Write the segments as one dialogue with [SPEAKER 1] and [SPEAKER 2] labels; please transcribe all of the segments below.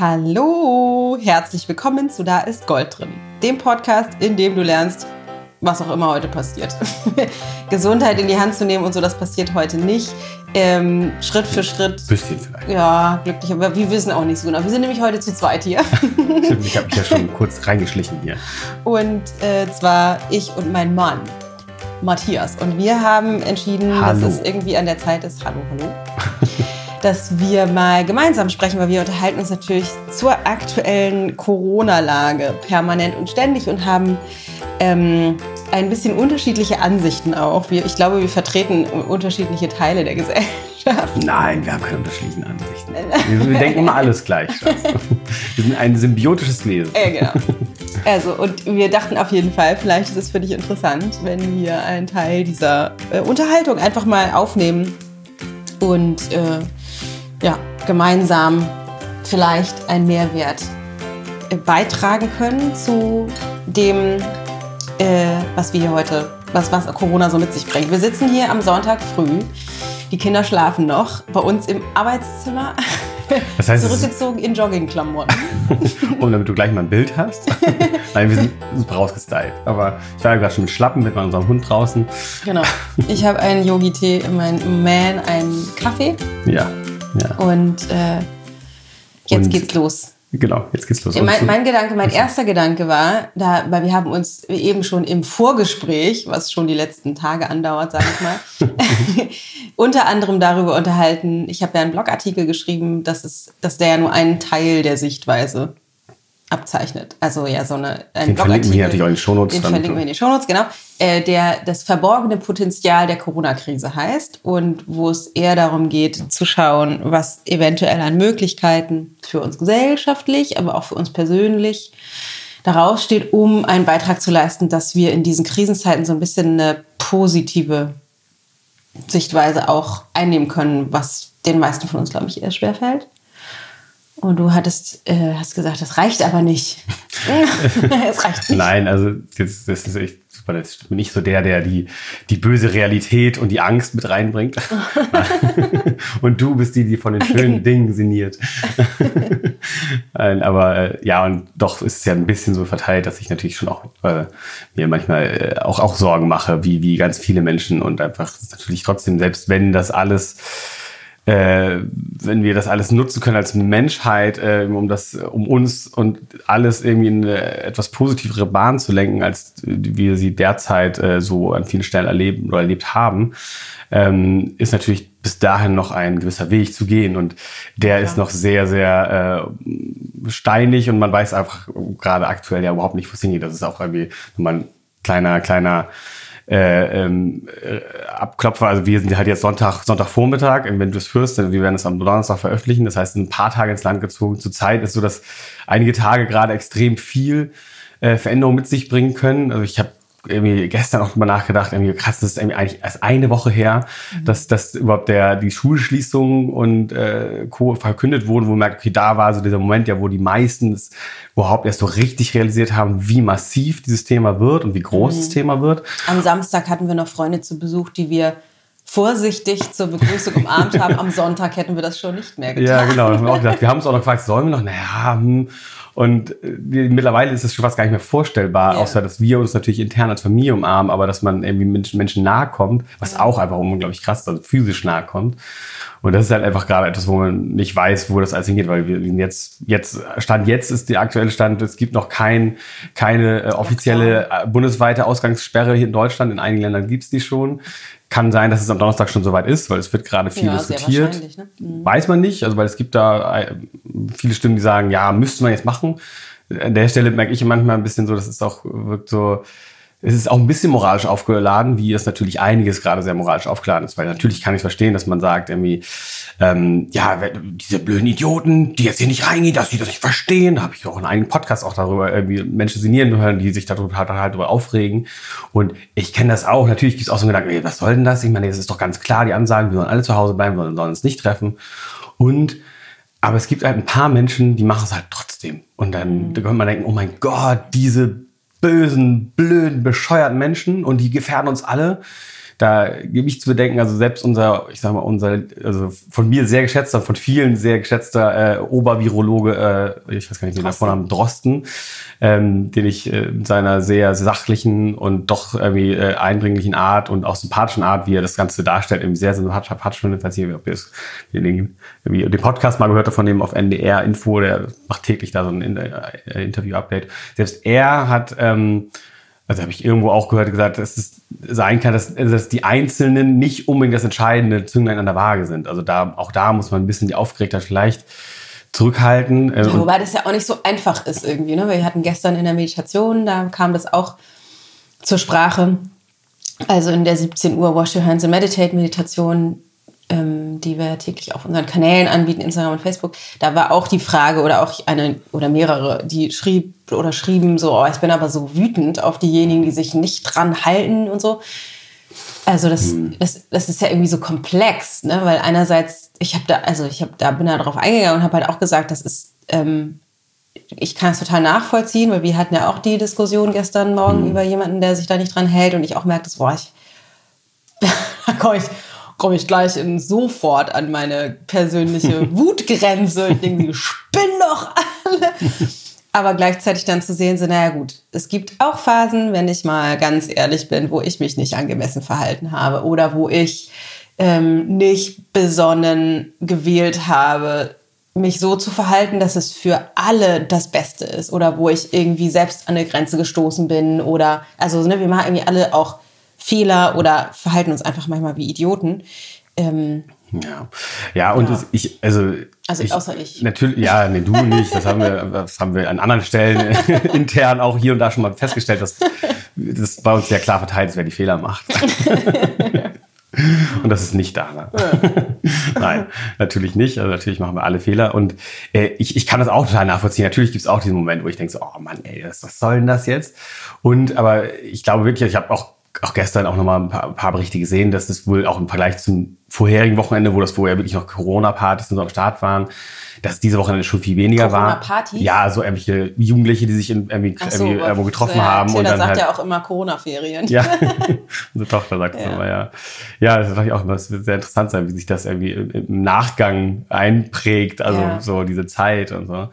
[SPEAKER 1] Hallo, herzlich willkommen zu Da ist Gold drin, dem Podcast, in dem du lernst, was auch immer heute passiert. Gesundheit in die Hand zu nehmen und so, das passiert heute nicht. Ähm, Schritt für Schritt.
[SPEAKER 2] Bisschen vielleicht.
[SPEAKER 1] Ja, glücklich, aber wir wissen auch nicht so genau. Wir sind nämlich heute zu zweit hier.
[SPEAKER 2] Stimmt, ich habe mich ja schon kurz reingeschlichen hier.
[SPEAKER 1] Und äh, zwar ich und mein Mann. Matthias. Und wir haben entschieden,
[SPEAKER 2] Hallo.
[SPEAKER 1] dass es irgendwie an der Zeit ist. Hallo, hallo. Dass wir mal gemeinsam sprechen, weil wir unterhalten uns natürlich zur aktuellen Corona-Lage permanent und ständig und haben ähm, ein bisschen unterschiedliche Ansichten auch. Wir, ich glaube, wir vertreten unterschiedliche Teile der Gesellschaft.
[SPEAKER 2] Nein, wir haben keine unterschiedlichen Ansichten. Wir, wir denken immer alles gleich. Wir sind ein symbiotisches Wesen.
[SPEAKER 1] Äh, genau. Also, und wir dachten auf jeden Fall, vielleicht ist es für dich interessant, wenn wir einen Teil dieser äh, Unterhaltung einfach mal aufnehmen und äh, ja, gemeinsam vielleicht einen Mehrwert äh, beitragen können zu dem, äh, was wir hier heute, was, was Corona so mit sich bringt. Wir sitzen hier am Sonntag früh. Die Kinder schlafen noch bei uns im Arbeitszimmer.
[SPEAKER 2] Das heißt,
[SPEAKER 1] zurückgezogen in Joggingklamotten.
[SPEAKER 2] Und damit du gleich mal ein Bild hast. Nein, wir sind super rausgestylt. Aber ich war ja gerade schon mit Schlappen mit unserem Hund draußen.
[SPEAKER 1] Genau. Ich habe einen Yogi-Tee, mein Man einen Kaffee
[SPEAKER 2] Ja, ja.
[SPEAKER 1] und äh, jetzt
[SPEAKER 2] Und-
[SPEAKER 1] geht's los.
[SPEAKER 2] Genau, jetzt geht's los.
[SPEAKER 1] Mein, mein Gedanke, mein erster Gedanke war, da, weil wir haben uns eben schon im Vorgespräch, was schon die letzten Tage andauert, sage ich mal, unter anderem darüber unterhalten. Ich habe ja einen Blogartikel geschrieben, dass, es, dass der ja nur einen Teil der Sichtweise abzeichnet. Also ja, so eine ein
[SPEAKER 2] Den verlinken wir natürlich auch in den Shownotes
[SPEAKER 1] Den
[SPEAKER 2] dann.
[SPEAKER 1] verlinken wir in den Shownotes, genau. Äh, der das verborgene Potenzial der Corona-Krise heißt und wo es eher darum geht, zu schauen, was eventuell an Möglichkeiten für uns gesellschaftlich, aber auch für uns persönlich daraus steht, um einen Beitrag zu leisten, dass wir in diesen Krisenzeiten so ein bisschen eine positive Sichtweise auch einnehmen können, was den meisten von uns, glaube ich, eher schwerfällt. Und du hattest, äh, hast gesagt, das reicht aber nicht. es reicht nicht.
[SPEAKER 2] Nein, also das, das ist echt super. Das bin ich so der, der die, die böse Realität und die Angst mit reinbringt. und du bist die, die von den schönen Dingen sinniert. Aber äh, ja, und doch ist es ja ein bisschen so verteilt, dass ich natürlich schon auch äh, mir manchmal äh, auch, auch Sorgen mache, wie, wie ganz viele Menschen und einfach natürlich trotzdem, selbst wenn das alles äh, wenn wir das alles nutzen können als Menschheit, äh, um das, um uns und alles irgendwie in eine etwas positivere Bahn zu lenken, als wir sie derzeit äh, so an vielen Stellen erleben oder erlebt haben, ähm, ist natürlich bis dahin noch ein gewisser Weg zu gehen und der ist noch sehr, sehr äh, steinig und man weiß einfach gerade aktuell ja überhaupt nicht, wo es hingeht. Das ist auch irgendwie nochmal ein kleiner, kleiner äh, ähm, äh, Abklopfer. Also wir sind halt jetzt Sonntag, Sonntagvormittag, wenn du es führst, wir werden es am Donnerstag veröffentlichen. Das heißt, ein paar Tage ins Land gezogen. Zurzeit ist so, dass einige Tage gerade extrem viel äh, Veränderung mit sich bringen können. Also ich habe irgendwie gestern auch drüber nachgedacht, irgendwie krass, das ist eigentlich erst eine Woche her, dass, dass überhaupt der, die Schulschließung und äh, Co. verkündet wurden, wo man merkt, okay, da war so dieser Moment ja, wo die meisten es überhaupt erst so richtig realisiert haben, wie massiv dieses Thema wird und wie groß das Thema wird.
[SPEAKER 1] Am Samstag hatten wir noch Freunde zu Besuch, die wir vorsichtig zur Begrüßung umarmt haben. Am Sonntag hätten wir das schon nicht mehr getan.
[SPEAKER 2] Ja, genau. Haben wir auch gedacht, wir haben uns auch noch gefragt, sollen wir noch? Naja, hm. Und äh, wir- mittlerweile ist es schon fast gar nicht mehr vorstellbar,
[SPEAKER 1] Ja.
[SPEAKER 2] außer dass wir uns natürlich intern als Familie umarmen, aber dass man irgendwie Menschen, Menschen nahe kommt, was auch einfach unglaublich krass ist, also physisch nahe kommt. Und das ist halt einfach gerade etwas, wo man nicht weiß, wo das alles hingeht, weil wir jetzt, jetzt, Stand jetzt ist der aktuelle Stand, es gibt noch kein, keine äh, offizielle äh, bundesweite Ausgangssperre hier in Deutschland. In einigen Ländern gibt's die schon. Kann sein, dass es am Donnerstag schon soweit ist, weil es wird gerade viel
[SPEAKER 1] Ja,
[SPEAKER 2] diskutiert.
[SPEAKER 1] ne? Mhm.
[SPEAKER 2] Weiß man nicht, also weil es gibt da äh, viele Stimmen, die sagen, ja, müsste man jetzt machen. An der Stelle merke ich manchmal ein bisschen so, das ist auch wirkt so, es ist auch ein bisschen moralisch aufgeladen, wie es natürlich einiges gerade sehr moralisch aufgeladen ist, weil natürlich kann ich verstehen, dass man sagt, irgendwie, ähm, ja, diese blöden Idioten, die jetzt hier nicht reingehen, dass die das nicht verstehen. Da habe ich auch in einem Podcast auch darüber irgendwie Menschen sinnieren hören, die sich darüber halt, halt darüber aufregen. Und ich kenne das auch. Natürlich gibt es auch so einen Gedanken, ey, was soll denn das? Ich meine, es ist doch ganz klar, die Ansagen, wir sollen alle zu Hause bleiben, wir sollen uns nicht treffen. Und aber es gibt halt ein paar Menschen, die machen es halt trotzdem. Und dann da könnte man denken, oh mein Gott, diese bösen, blöden, bescheuerten Menschen und die gefährden uns alle. Da gebe ich zu bedenken, also selbst unser, ich sag mal, unser, also von mir sehr geschätzter, von vielen sehr geschätzter äh, Obervirologe, äh, ich weiß gar nicht, wie der Vornamen, Drosten, ähm, den ich äh, mit seiner sehr sachlichen und doch irgendwie äh, eindringlichen Art und auch sympathischen Art, wie er das Ganze darstellt, irgendwie sehr sympathisch finde. Falls ihr, ob ihr es, den, den Podcast mal gehört habt von dem auf NDR Info, der macht täglich da so ein äh, Interview-Update. Selbst er hat, ähm, also habe ich irgendwo auch gehört, gesagt, dass es sein kann, dass, dass die Einzelnen nicht unbedingt das entscheidende Zünglein an der Waage sind. Also da, auch da muss man ein bisschen die Aufgeregtheit vielleicht zurückhalten.
[SPEAKER 1] Äh, ja, wobei das ja auch nicht so einfach ist irgendwie. Ne? Wir hatten gestern in der Meditation, da kam das auch zur Sprache. Also in der 17 Uhr Wash Your Hands and Meditate Meditation, ähm, die wir täglich auf unseren Kanälen anbieten, Instagram und Facebook. Da war auch die Frage oder auch eine oder mehrere, die schrieb oder schrieben so, oh, ich bin aber so wütend auf diejenigen, die sich nicht dran halten und so. Also das, hm. das, das ist ja irgendwie so komplex, ne? weil einerseits, ich habe da, also ich habe da bin da drauf eingegangen und habe halt auch gesagt, das ist, ähm, ich kann es total nachvollziehen, weil wir hatten ja auch die Diskussion gestern Morgen mhm. über jemanden, der sich da nicht dran hält und ich auch merke, dass, boah, ich, da komme ich, komm ich gleich in, sofort an meine persönliche Wutgrenze. Ich denke, die spinnen doch alle aber gleichzeitig dann zu sehen, so, naja gut, es gibt auch Phasen, wenn ich mal ganz ehrlich bin, wo ich mich nicht angemessen verhalten habe oder wo ich ähm, nicht besonnen gewählt habe, mich so zu verhalten, dass es für alle das Beste ist oder wo ich irgendwie selbst an eine Grenze gestoßen bin oder, also ne, wir machen irgendwie alle auch Fehler oder verhalten uns einfach manchmal wie Idioten. Ähm,
[SPEAKER 2] ja, ja und ja. Ich, also
[SPEAKER 1] also ich, außer ich.
[SPEAKER 2] Natürlich, ja, nee, du nicht. Das haben wir, das haben wir an anderen Stellen intern auch hier und da schon mal festgestellt, dass das bei uns sehr klar verteilt ist, wer die Fehler macht. und das ist nicht da. Ne? Nein, natürlich nicht. Also natürlich machen wir alle Fehler. Und äh, ich, ich kann das auch total nachvollziehen. Natürlich gibt es auch diesen Moment, wo ich denke so, oh Mann, ey, was, was soll denn das jetzt? Und aber ich glaube wirklich, ich habe auch auch gestern auch nochmal ein paar, ein paar Berichte gesehen, dass das wohl auch im Vergleich zum vorherigen Wochenende, wo das vorher wirklich noch Corona-Partys und so am Start waren, dass diese Wochenende schon viel weniger war.
[SPEAKER 1] Corona-Partys?
[SPEAKER 2] Ja, so irgendwelche Jugendliche, die sich in, irgendwie, so, irgendwie irgendwo getroffen ja, haben.
[SPEAKER 1] und dann sagt halt, ja auch immer Corona-Ferien.
[SPEAKER 2] Ja, unsere Tochter sagt es ja. immer, ja. Ja, das dachte ich auch immer, es wird sehr interessant sein, wie sich das irgendwie im Nachgang einprägt, also ja. so diese Zeit und so.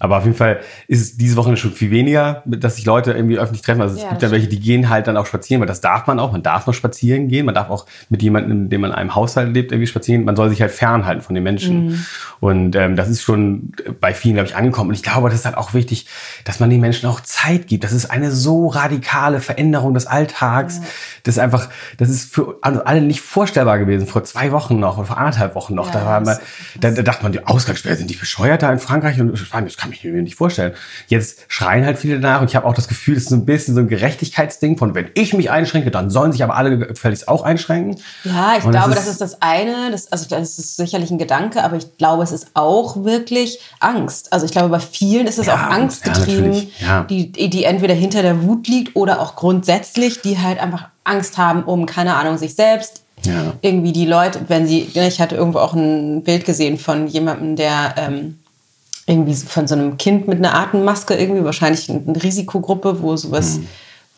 [SPEAKER 2] Aber auf jeden Fall ist es diese Woche schon viel weniger, dass sich Leute irgendwie öffentlich treffen. Also es ja, gibt dann welche, die gehen halt dann auch spazieren, weil das darf man auch. Man darf noch spazieren gehen. Man darf auch mit jemandem, mit dem man in einem Haushalt lebt, irgendwie spazieren. Man soll sich halt fernhalten von den Menschen. Mhm. Und ähm, das ist schon bei vielen, glaube ich, angekommen. Und ich glaube, das ist halt auch wichtig, dass man den Menschen auch Zeit gibt. Das ist eine so radikale Veränderung des Alltags. Ja. Das ist einfach, das ist für alle nicht vorstellbar gewesen. Vor zwei Wochen noch oder vor anderthalb Wochen noch. Ja, da, war man, da, da dachte man, die Ausgangssperre sind die bescheuert da in Frankreich und Spanien. Das kann kann ich mir nicht vorstellen. Jetzt schreien halt viele danach und ich habe auch das Gefühl, es ist so ein bisschen so ein Gerechtigkeitsding von, wenn ich mich einschränke, dann sollen sich aber alle gefälligst auch einschränken.
[SPEAKER 1] Ja, ich und glaube, das ist, das ist das eine. Das, also das ist sicherlich ein Gedanke, aber ich glaube, es ist auch wirklich Angst. Also ich glaube, bei vielen ist es ja, auch angstgetrieben, ja, die, die entweder hinter der Wut liegt oder auch grundsätzlich, die halt einfach Angst haben um, keine Ahnung, sich selbst, ja. irgendwie die Leute, wenn sie, ich hatte irgendwo auch ein Bild gesehen von jemandem, der ähm, irgendwie von so einem Kind mit einer Atemmaske, irgendwie wahrscheinlich eine Risikogruppe, wo sowas, mhm.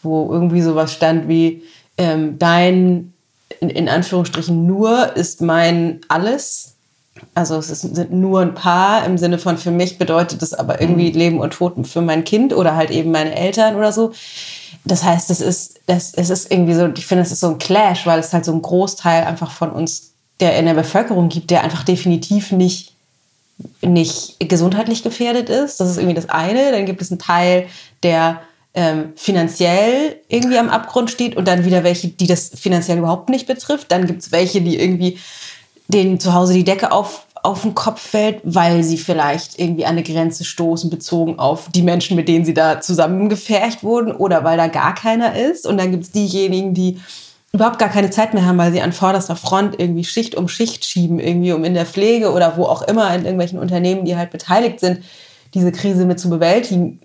[SPEAKER 1] wo irgendwie sowas stand wie ähm, dein, in, in, Anführungsstrichen, nur ist mein alles. Also es ist, sind nur ein Paar im Sinne von für mich bedeutet das aber irgendwie mhm. Leben und Tod für mein Kind oder halt eben meine Eltern oder so. Das heißt, es ist, das, es ist irgendwie so, ich finde, es ist so ein Clash, weil es halt so ein Großteil einfach von uns, der in der Bevölkerung gibt, der einfach definitiv nicht nicht gesundheitlich gefährdet ist. Das ist irgendwie das eine. Dann gibt es einen Teil, der ähm, finanziell irgendwie am Abgrund steht und dann wieder welche, die das finanziell überhaupt nicht betrifft. Dann gibt es welche, die irgendwie denen zu Hause die Decke auf, auf den Kopf fällt, weil sie vielleicht irgendwie an eine Grenze stoßen, bezogen auf die Menschen, mit denen sie da zusammengefercht wurden oder weil da gar keiner ist. Und dann gibt es diejenigen, die überhaupt gar keine Zeit mehr haben, weil sie an vorderster Front irgendwie Schicht um Schicht schieben, irgendwie um in der Pflege oder wo auch immer in irgendwelchen Unternehmen, die halt beteiligt sind, diese Krise mit zu bewältigen,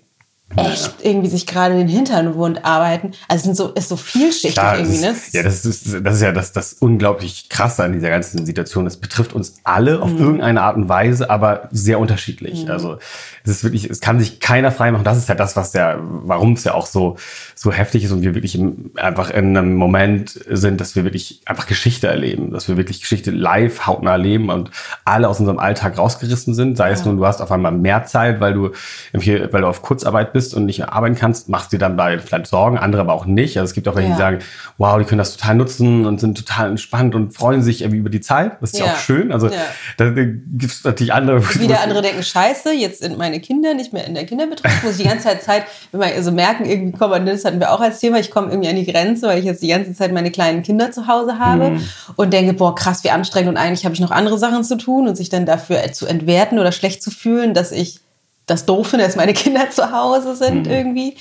[SPEAKER 1] echt irgendwie sich gerade den Hintern wund arbeiten. Also es sind so, ist so vielschichtig Klar, irgendwie. Ne?
[SPEAKER 2] ja, das ist, das ist ja das, das unglaublich krasse an dieser ganzen Situation. Es betrifft uns alle auf mhm. irgendeine Art und Weise, aber sehr unterschiedlich. Mhm. Also es ist wirklich, es kann sich keiner frei machen. Das ist ja das, was der, warum es ja auch so, so heftig ist und wir wirklich im, einfach in einem Moment sind, dass wir wirklich einfach Geschichte erleben, dass wir wirklich Geschichte live hautnah erleben und alle aus unserem Alltag rausgerissen sind. Sei es nun, du hast auf einmal mehr Zeit, weil du, weil du auf Kurzarbeit bist und nicht mehr arbeiten kannst, machst dir dann bei vielleicht Sorgen, andere aber auch nicht. Also es gibt auch welche, ja. die sagen, wow, die können das total nutzen und sind total entspannt und freuen sich irgendwie über die Zeit. Das ist ja, ja auch schön. Also ja. da gibt es natürlich andere.
[SPEAKER 1] Wieder andere denken, scheiße, jetzt sind meine Kinder nicht mehr in der Kinderbetreuung. Muss ich die ganze Zeit Zeit, wenn wir also merken, irgendwie kommen, das hatten wir auch als Thema, ich komme irgendwie an die Grenze, weil ich jetzt die ganze Zeit meine kleinen Kinder zu Hause habe mhm. und denke, boah, krass, wie anstrengend und eigentlich habe ich noch andere Sachen zu tun und sich dann dafür zu entwerten oder schlecht zu fühlen, dass ich das doof finde, dass meine Kinder zu Hause sind mhm. irgendwie.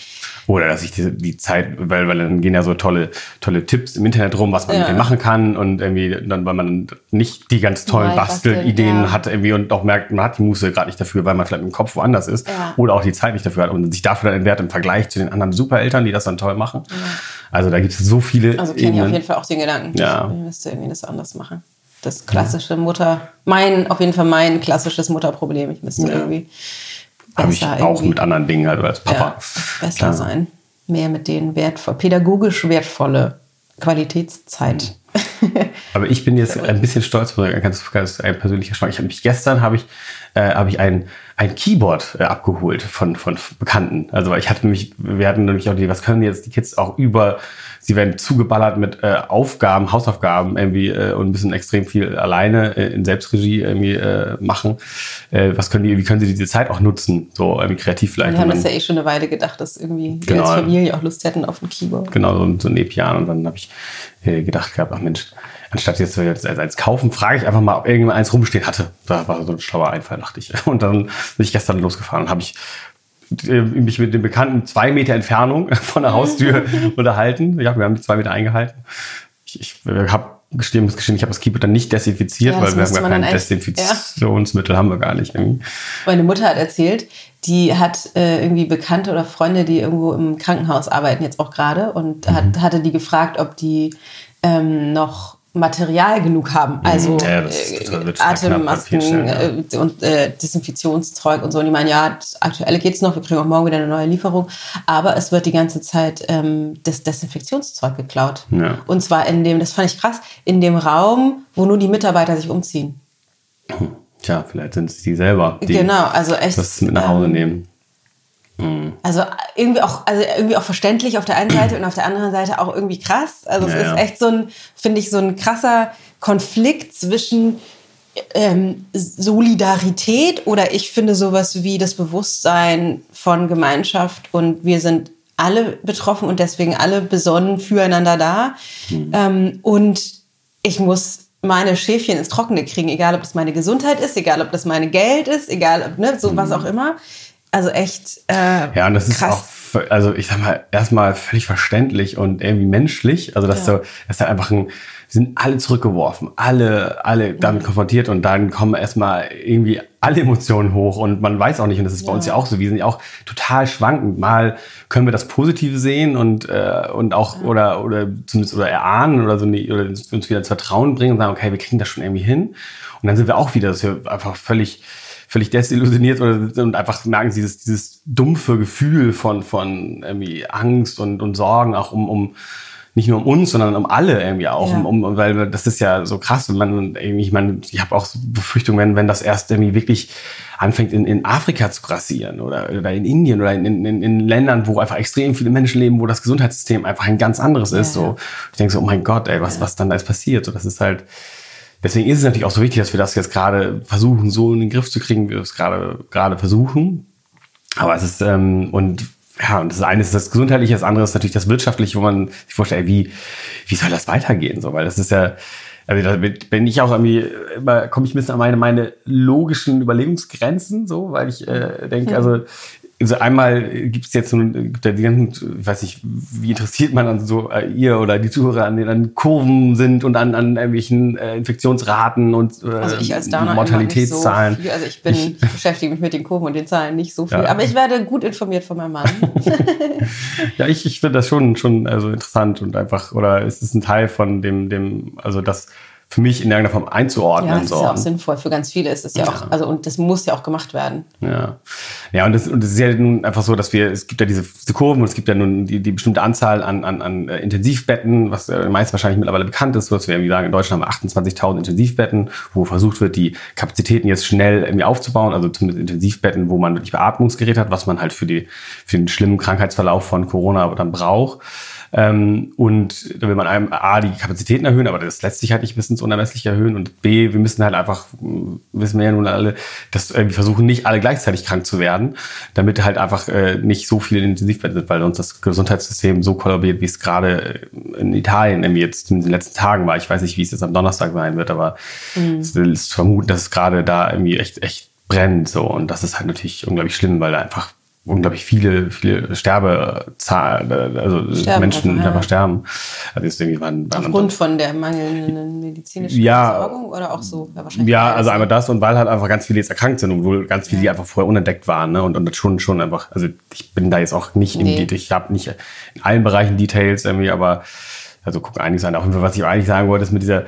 [SPEAKER 2] Oder dass ich die, die Zeit, weil, weil dann gehen ja so tolle, tolle Tipps im Internet rum, was man ja. mit denen machen kann und irgendwie dann, weil man nicht die ganz tollen Bastelideen ja. hat irgendwie und auch merkt, man hat die Muße gerade nicht dafür, weil man vielleicht im Kopf woanders ist ja. oder auch die Zeit nicht dafür hat und sich dafür dann entwertet im Vergleich zu den anderen Supereltern, die das dann toll machen. Also da gibt es so viele.
[SPEAKER 1] Also kenne ich auf jeden Fall auch den Gedanken. Ja. Ich müsste irgendwie das anders machen. Das klassische Mutter, mein, auf jeden Fall mein klassisches Mutterproblem. Ich müsste irgendwie
[SPEAKER 2] habe ich auch mit anderen Dingen halt als Papa. Ja,
[SPEAKER 1] besser Klar. sein. Mehr mit denen wertvoll, pädagogisch wertvolle Qualitätszeit.
[SPEAKER 2] Aber ich bin jetzt ein bisschen stolz, ganz, ganz ein persönlicher Schwank. Ich habe mich gestern habe ich, äh, habe ich ein, ein Keyboard äh, abgeholt von, von Bekannten. Also ich hatte nämlich, wir hatten nämlich auch die, was können jetzt die Kids auch über sie werden zugeballert mit äh, Aufgaben, Hausaufgaben irgendwie äh, und müssen extrem viel alleine äh, in Selbstregie irgendwie äh, machen. Äh, was können die, wie können sie diese Zeit auch nutzen, so irgendwie kreativ vielleicht?
[SPEAKER 1] Wir haben das ja eh schon eine Weile gedacht, dass irgendwie genau, wir als Familie auch Lust hätten auf ein Keyboard.
[SPEAKER 2] Genau, so, so ein E-Piano und dann habe ich äh, gedacht gehabt, ach Mensch, anstatt jetzt, jetzt eins kaufen, frage ich einfach mal, ob irgendjemand eins rumstehen hatte. Da war so ein schlauer Einfall, dachte ich. Und dann bin ich gestern losgefahren und habe ich mich mit dem Bekannten zwei Meter Entfernung von der Haustür unterhalten. Ja, wir haben die zwei Meter eingehalten. Ich, ich habe gestehen, muss gestehen, ich habe das Keyboard dann nicht desinfiziert, ja, weil wir haben gar kein Desinfektionsmittel, ja. haben wir gar nicht. Irgendwie.
[SPEAKER 1] Meine Mutter hat erzählt, die hat äh, irgendwie Bekannte oder Freunde, die irgendwo im Krankenhaus arbeiten, jetzt auch gerade, und mhm. hat, hatte die gefragt, ob die ähm, noch Material genug haben. Mhm. Also ja, äh, Atemmasken ja. Äh, und äh, Desinfektionszeug und so. Und die meinen, ja, das Aktuelle geht es noch, wir kriegen auch morgen wieder eine neue Lieferung. Aber es wird die ganze Zeit ähm, das Desinfektionszeug geklaut. Ja. Und zwar in dem, das fand ich krass, in dem Raum, wo nur die Mitarbeiter sich umziehen.
[SPEAKER 2] Tja, vielleicht sind es die selber, die
[SPEAKER 1] genau, also echt,
[SPEAKER 2] das mit nach Hause ähm, nehmen.
[SPEAKER 1] Mhm. Also irgendwie auch, also irgendwie auch verständlich auf der einen Seite und auf der anderen Seite auch irgendwie krass. Also es ja, ist echt so ein, finde ich, so ein krasser Konflikt zwischen ähm, Solidarität oder ich finde sowas wie das Bewusstsein von Gemeinschaft und wir sind alle betroffen und deswegen alle besonnen füreinander da. Mhm. Ähm, und ich muss meine Schäfchen ins Trockene kriegen, egal ob das meine Gesundheit ist, egal ob das meine Geld ist, egal ob, ne, so mhm. was auch immer. Also echt äh,
[SPEAKER 2] Ja, und das krass. ist auch, also ich sag mal, erstmal völlig verständlich und irgendwie menschlich. Also dass ja. so, dass da einfach ein, sind alle zurückgeworfen, alle, alle damit konfrontiert und dann kommen erstmal irgendwie alle Emotionen hoch und man weiß auch nicht, und das ist bei ja. uns ja auch so, wir sind ja auch total schwankend. Mal können wir das Positive sehen und, äh, und auch, ja. oder, oder zumindest, oder erahnen oder so, oder uns wieder ins Vertrauen bringen und sagen, okay, wir kriegen das schon irgendwie hin. Und dann sind wir auch wieder, dass wir einfach völlig, völlig desillusioniert oder, und einfach merken dieses, dieses dumpfe Gefühl von, von irgendwie Angst und, und Sorgen auch um, um nicht nur um uns, sondern um alle irgendwie auch, ja. um, um, weil das ist ja so krass und man irgendwie, ich meine, ich habe auch so Befürchtungen, wenn, wenn das erst irgendwie wirklich anfängt in, in Afrika zu grassieren oder, oder in Indien oder in, in, in Ländern, wo einfach extrem viele Menschen leben, wo das Gesundheitssystem einfach ein ganz anderes ja, ist. So, ich denke so, oh mein Gott, ey, was, ja. was dann da ist passiert? So, das ist halt, Deswegen ist es natürlich auch so wichtig, dass wir das jetzt gerade versuchen, so in den Griff zu kriegen, wie wir es gerade, gerade versuchen. Aber es ist, ähm, und ja, und das eine ist das Gesundheitliche, das andere ist natürlich das Wirtschaftliche, wo man sich vorstellt, wie, wie soll das weitergehen? So, weil das ist ja, also da bin ich auch irgendwie, immer komme ich ein bisschen an meine, meine logischen Überlebensgrenzen, so, weil ich äh, denke, also also einmal gibt es jetzt so ja die ganzen, ich weiß nicht, wie interessiert man an so äh, ihr oder die Zuhörer an den an Kurven sind und an, an irgendwelchen äh, Infektionsraten und äh,
[SPEAKER 1] also ich als Dana Mortalitätszahlen. So viel, also ich bin ich, beschäftige mich mit den Kurven und den Zahlen nicht so viel, ja. aber ich werde gut informiert von meinem Mann.
[SPEAKER 2] ja, ich, ich finde das schon schon also interessant und einfach oder es ist ein Teil von dem dem also das für mich in irgendeiner Form einzuordnen.
[SPEAKER 1] Ja, das
[SPEAKER 2] so.
[SPEAKER 1] ist ja auch sinnvoll. Für ganz viele ist es ja, ja, auch, also und das muss ja auch gemacht werden.
[SPEAKER 2] Ja, ja und das, und das ist ja nun einfach so, dass wir, es gibt ja diese, diese Kurven und es gibt ja nun die, die bestimmte Anzahl an, an, an äh, Intensivbetten, was äh, meist wahrscheinlich mittlerweile bekannt ist, was wir irgendwie sagen, in Deutschland haben wir 28.000 Intensivbetten, wo versucht wird, die Kapazitäten jetzt schnell irgendwie aufzubauen, also zumindest Intensivbetten, wo man wirklich Beatmungsgerät hat, was man halt für, die, für den schlimmen Krankheitsverlauf von Corona dann braucht. Ähm, und da will man einem A, die Kapazitäten erhöhen, aber das lässt sich halt nicht bis ins Unermessliche erhöhen. Und B, wir müssen halt einfach, wissen wir ja nun alle, dass wir versuchen nicht alle gleichzeitig krank zu werden, damit halt einfach äh, nicht so viele Intensivbetten sind, weil uns das Gesundheitssystem so kollabiert, wie es gerade in Italien irgendwie jetzt in den letzten Tagen war. Ich weiß nicht, wie es jetzt am Donnerstag sein wird, aber mhm. es ist vermuten, dass es gerade da irgendwie echt, echt brennt so und das ist halt natürlich unglaublich schlimm, weil da einfach unglaublich viele, viele Sterbezahlen, also sterben Menschen einfach, einfach sterben.
[SPEAKER 1] Also ist irgendwie waren, waren Aufgrund von der mangelnden medizinischen
[SPEAKER 2] ja,
[SPEAKER 1] Versorgung oder auch so? Ja, wahrscheinlich
[SPEAKER 2] ja also einmal das und weil halt einfach ganz viele jetzt erkrankt sind, obwohl ganz viele, ja. einfach vorher unentdeckt waren. Ne? Und, und das schon, schon einfach, also ich bin da jetzt auch nicht nee. im ich habe nicht in allen Bereichen Details irgendwie, aber also guck einiges an. Auch was ich eigentlich sagen wollte, ist mit dieser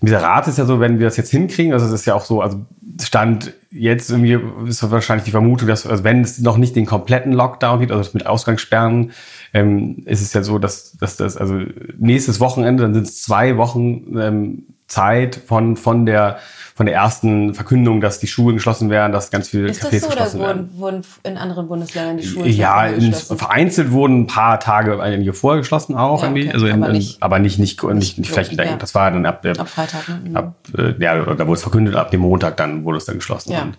[SPEAKER 2] mit dieser Rate ist ja so, wenn wir das jetzt hinkriegen, also es ist ja auch so, also Stand jetzt irgendwie ist wahrscheinlich die Vermutung, dass also wenn es noch nicht den kompletten Lockdown gibt, also mit Ausgangssperren, ähm, ist es ja so, dass, dass das, also nächstes Wochenende, dann sind es zwei Wochen ähm, Zeit von, von der von der ersten Verkündung, dass die Schulen geschlossen werden, dass ganz viele
[SPEAKER 1] ist Cafés so, geschlossen werden. Wurden, wurden in anderen Bundesländern die Schulen
[SPEAKER 2] Ja, in, vereinzelt wurden ein paar Tage einige vorher geschlossen auch ja, okay. irgendwie, also in, aber, nicht, aber nicht nicht nicht, nicht flächendeckend. Ja. Das war dann ab,
[SPEAKER 1] ab Freitag. Ne?
[SPEAKER 2] Ab, äh, ja, da wurde es verkündet, ab dem Montag dann wurde es dann geschlossen. Ja. Und,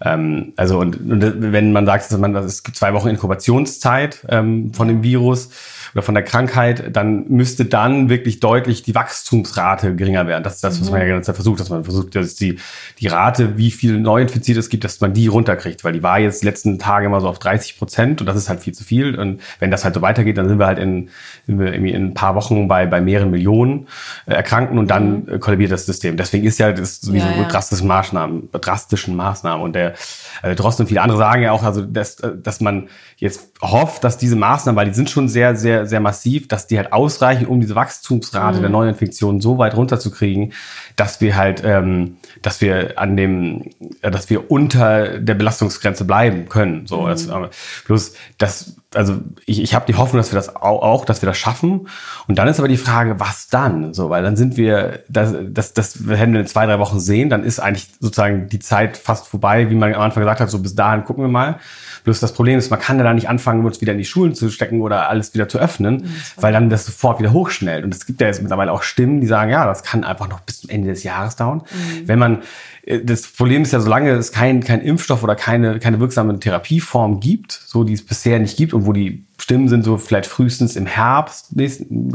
[SPEAKER 2] ähm, also und, und, wenn man sagt, dass man, es gibt zwei Wochen Inkubationszeit ähm, von dem Virus oder von der Krankheit, dann müsste dann wirklich deutlich die Wachstumsrate geringer werden. Das ist das, was man ja die ganze Zeit versucht, dass man versucht, dass die, die Rate, wie viel Neuinfizierte es gibt, dass man die runterkriegt, weil die war jetzt die letzten Tage immer so auf 30 Prozent und das ist halt viel zu viel. Und wenn das halt so weitergeht, dann sind wir halt in, sind wir irgendwie in ein paar Wochen bei, bei mehreren Millionen äh, Erkrankten und dann mhm. kollabiert das System. Deswegen ist ja das sowieso ja, ja. drastischen Maßnahmen, drastischen Maßnahmen und der äh, Drosten und viele andere sagen ja auch, also dass, dass man jetzt hofft, dass diese Maßnahmen, weil die sind schon sehr, sehr, sehr massiv, dass die halt ausreichen, um diese Wachstumsrate mhm. der Neuinfektionen so weit runterzukriegen, dass wir halt, ähm, dass wir an dem, äh, dass wir unter der Belastungsgrenze bleiben können. So, mhm. das, äh, bloß das, also ich, ich habe die Hoffnung, dass wir das auch, auch, dass wir das schaffen. Und dann ist aber die Frage, was dann? So, weil dann sind wir, das, das, das werden wir in zwei, drei Wochen sehen, dann ist eigentlich sozusagen die Zeit fast vorbei, wie man am Anfang gesagt hat, so bis dahin gucken wir mal. Bloß das Problem ist, man kann ja da nicht anfangen, uns wieder in die Schulen zu stecken oder alles wieder zu öffnen, mhm. weil dann das sofort wieder hochschnellt. Und es gibt ja jetzt mittlerweile auch Stimmen, die sagen, ja, das kann einfach noch bis zum Ende des Jahres dauern. Mhm. Wenn man, äh, das Problem ist ja, solange es kein, kein Impfstoff oder keine, keine wirksame Therapieform gibt, so die es bisher nicht gibt und wo die Stimmen sind so vielleicht frühestens im Herbst,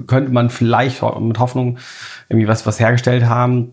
[SPEAKER 2] könnte man vielleicht mit Hoffnung irgendwie was, was hergestellt haben.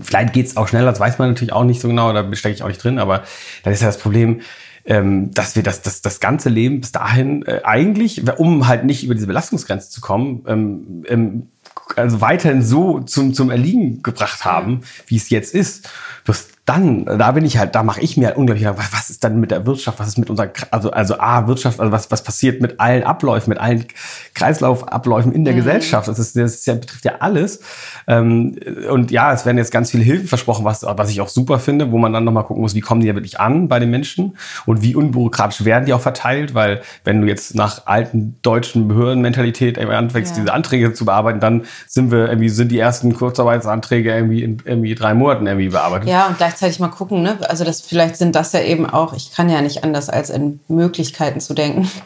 [SPEAKER 2] Vielleicht geht es auch schneller, das weiß man natürlich auch nicht so genau, da stecke ich auch nicht drin, aber dann ist ja das Problem, ähm, dass wir das, das, das ganze Leben bis dahin äh, eigentlich, um halt nicht über diese Belastungsgrenze zu kommen, ähm, ähm, also weiterhin so zum, zum Erliegen gebracht haben, wie es jetzt ist. Bloß dann, da bin ich halt, da mache ich mir halt unglaublich, was ist dann mit der Wirtschaft, was ist mit unserer, also, also A, Wirtschaft, also was, was passiert mit allen Abläufen, mit allen Kreislaufabläufen in der mhm. Gesellschaft. Das, ist, das ist ja, betrifft ja alles. Ähm, und ja, es werden jetzt ganz viele Hilfen versprochen, was, was ich auch super finde, wo man dann nochmal gucken muss, wie kommen die ja wirklich an bei den Menschen und wie unbürokratisch werden die auch verteilt, weil wenn du jetzt nach alten deutschen Behördenmentalität anfängst, ja. diese Anträge zu bearbeiten, dann sind wir irgendwie, sind die ersten Kurzarbeitsanträge irgendwie in irgendwie drei Monaten irgendwie bearbeitet.
[SPEAKER 1] Ja, und gleich gleichzeitig mal gucken, ne? Also das vielleicht sind das ja eben auch, ich kann ja nicht anders als in Möglichkeiten zu denken.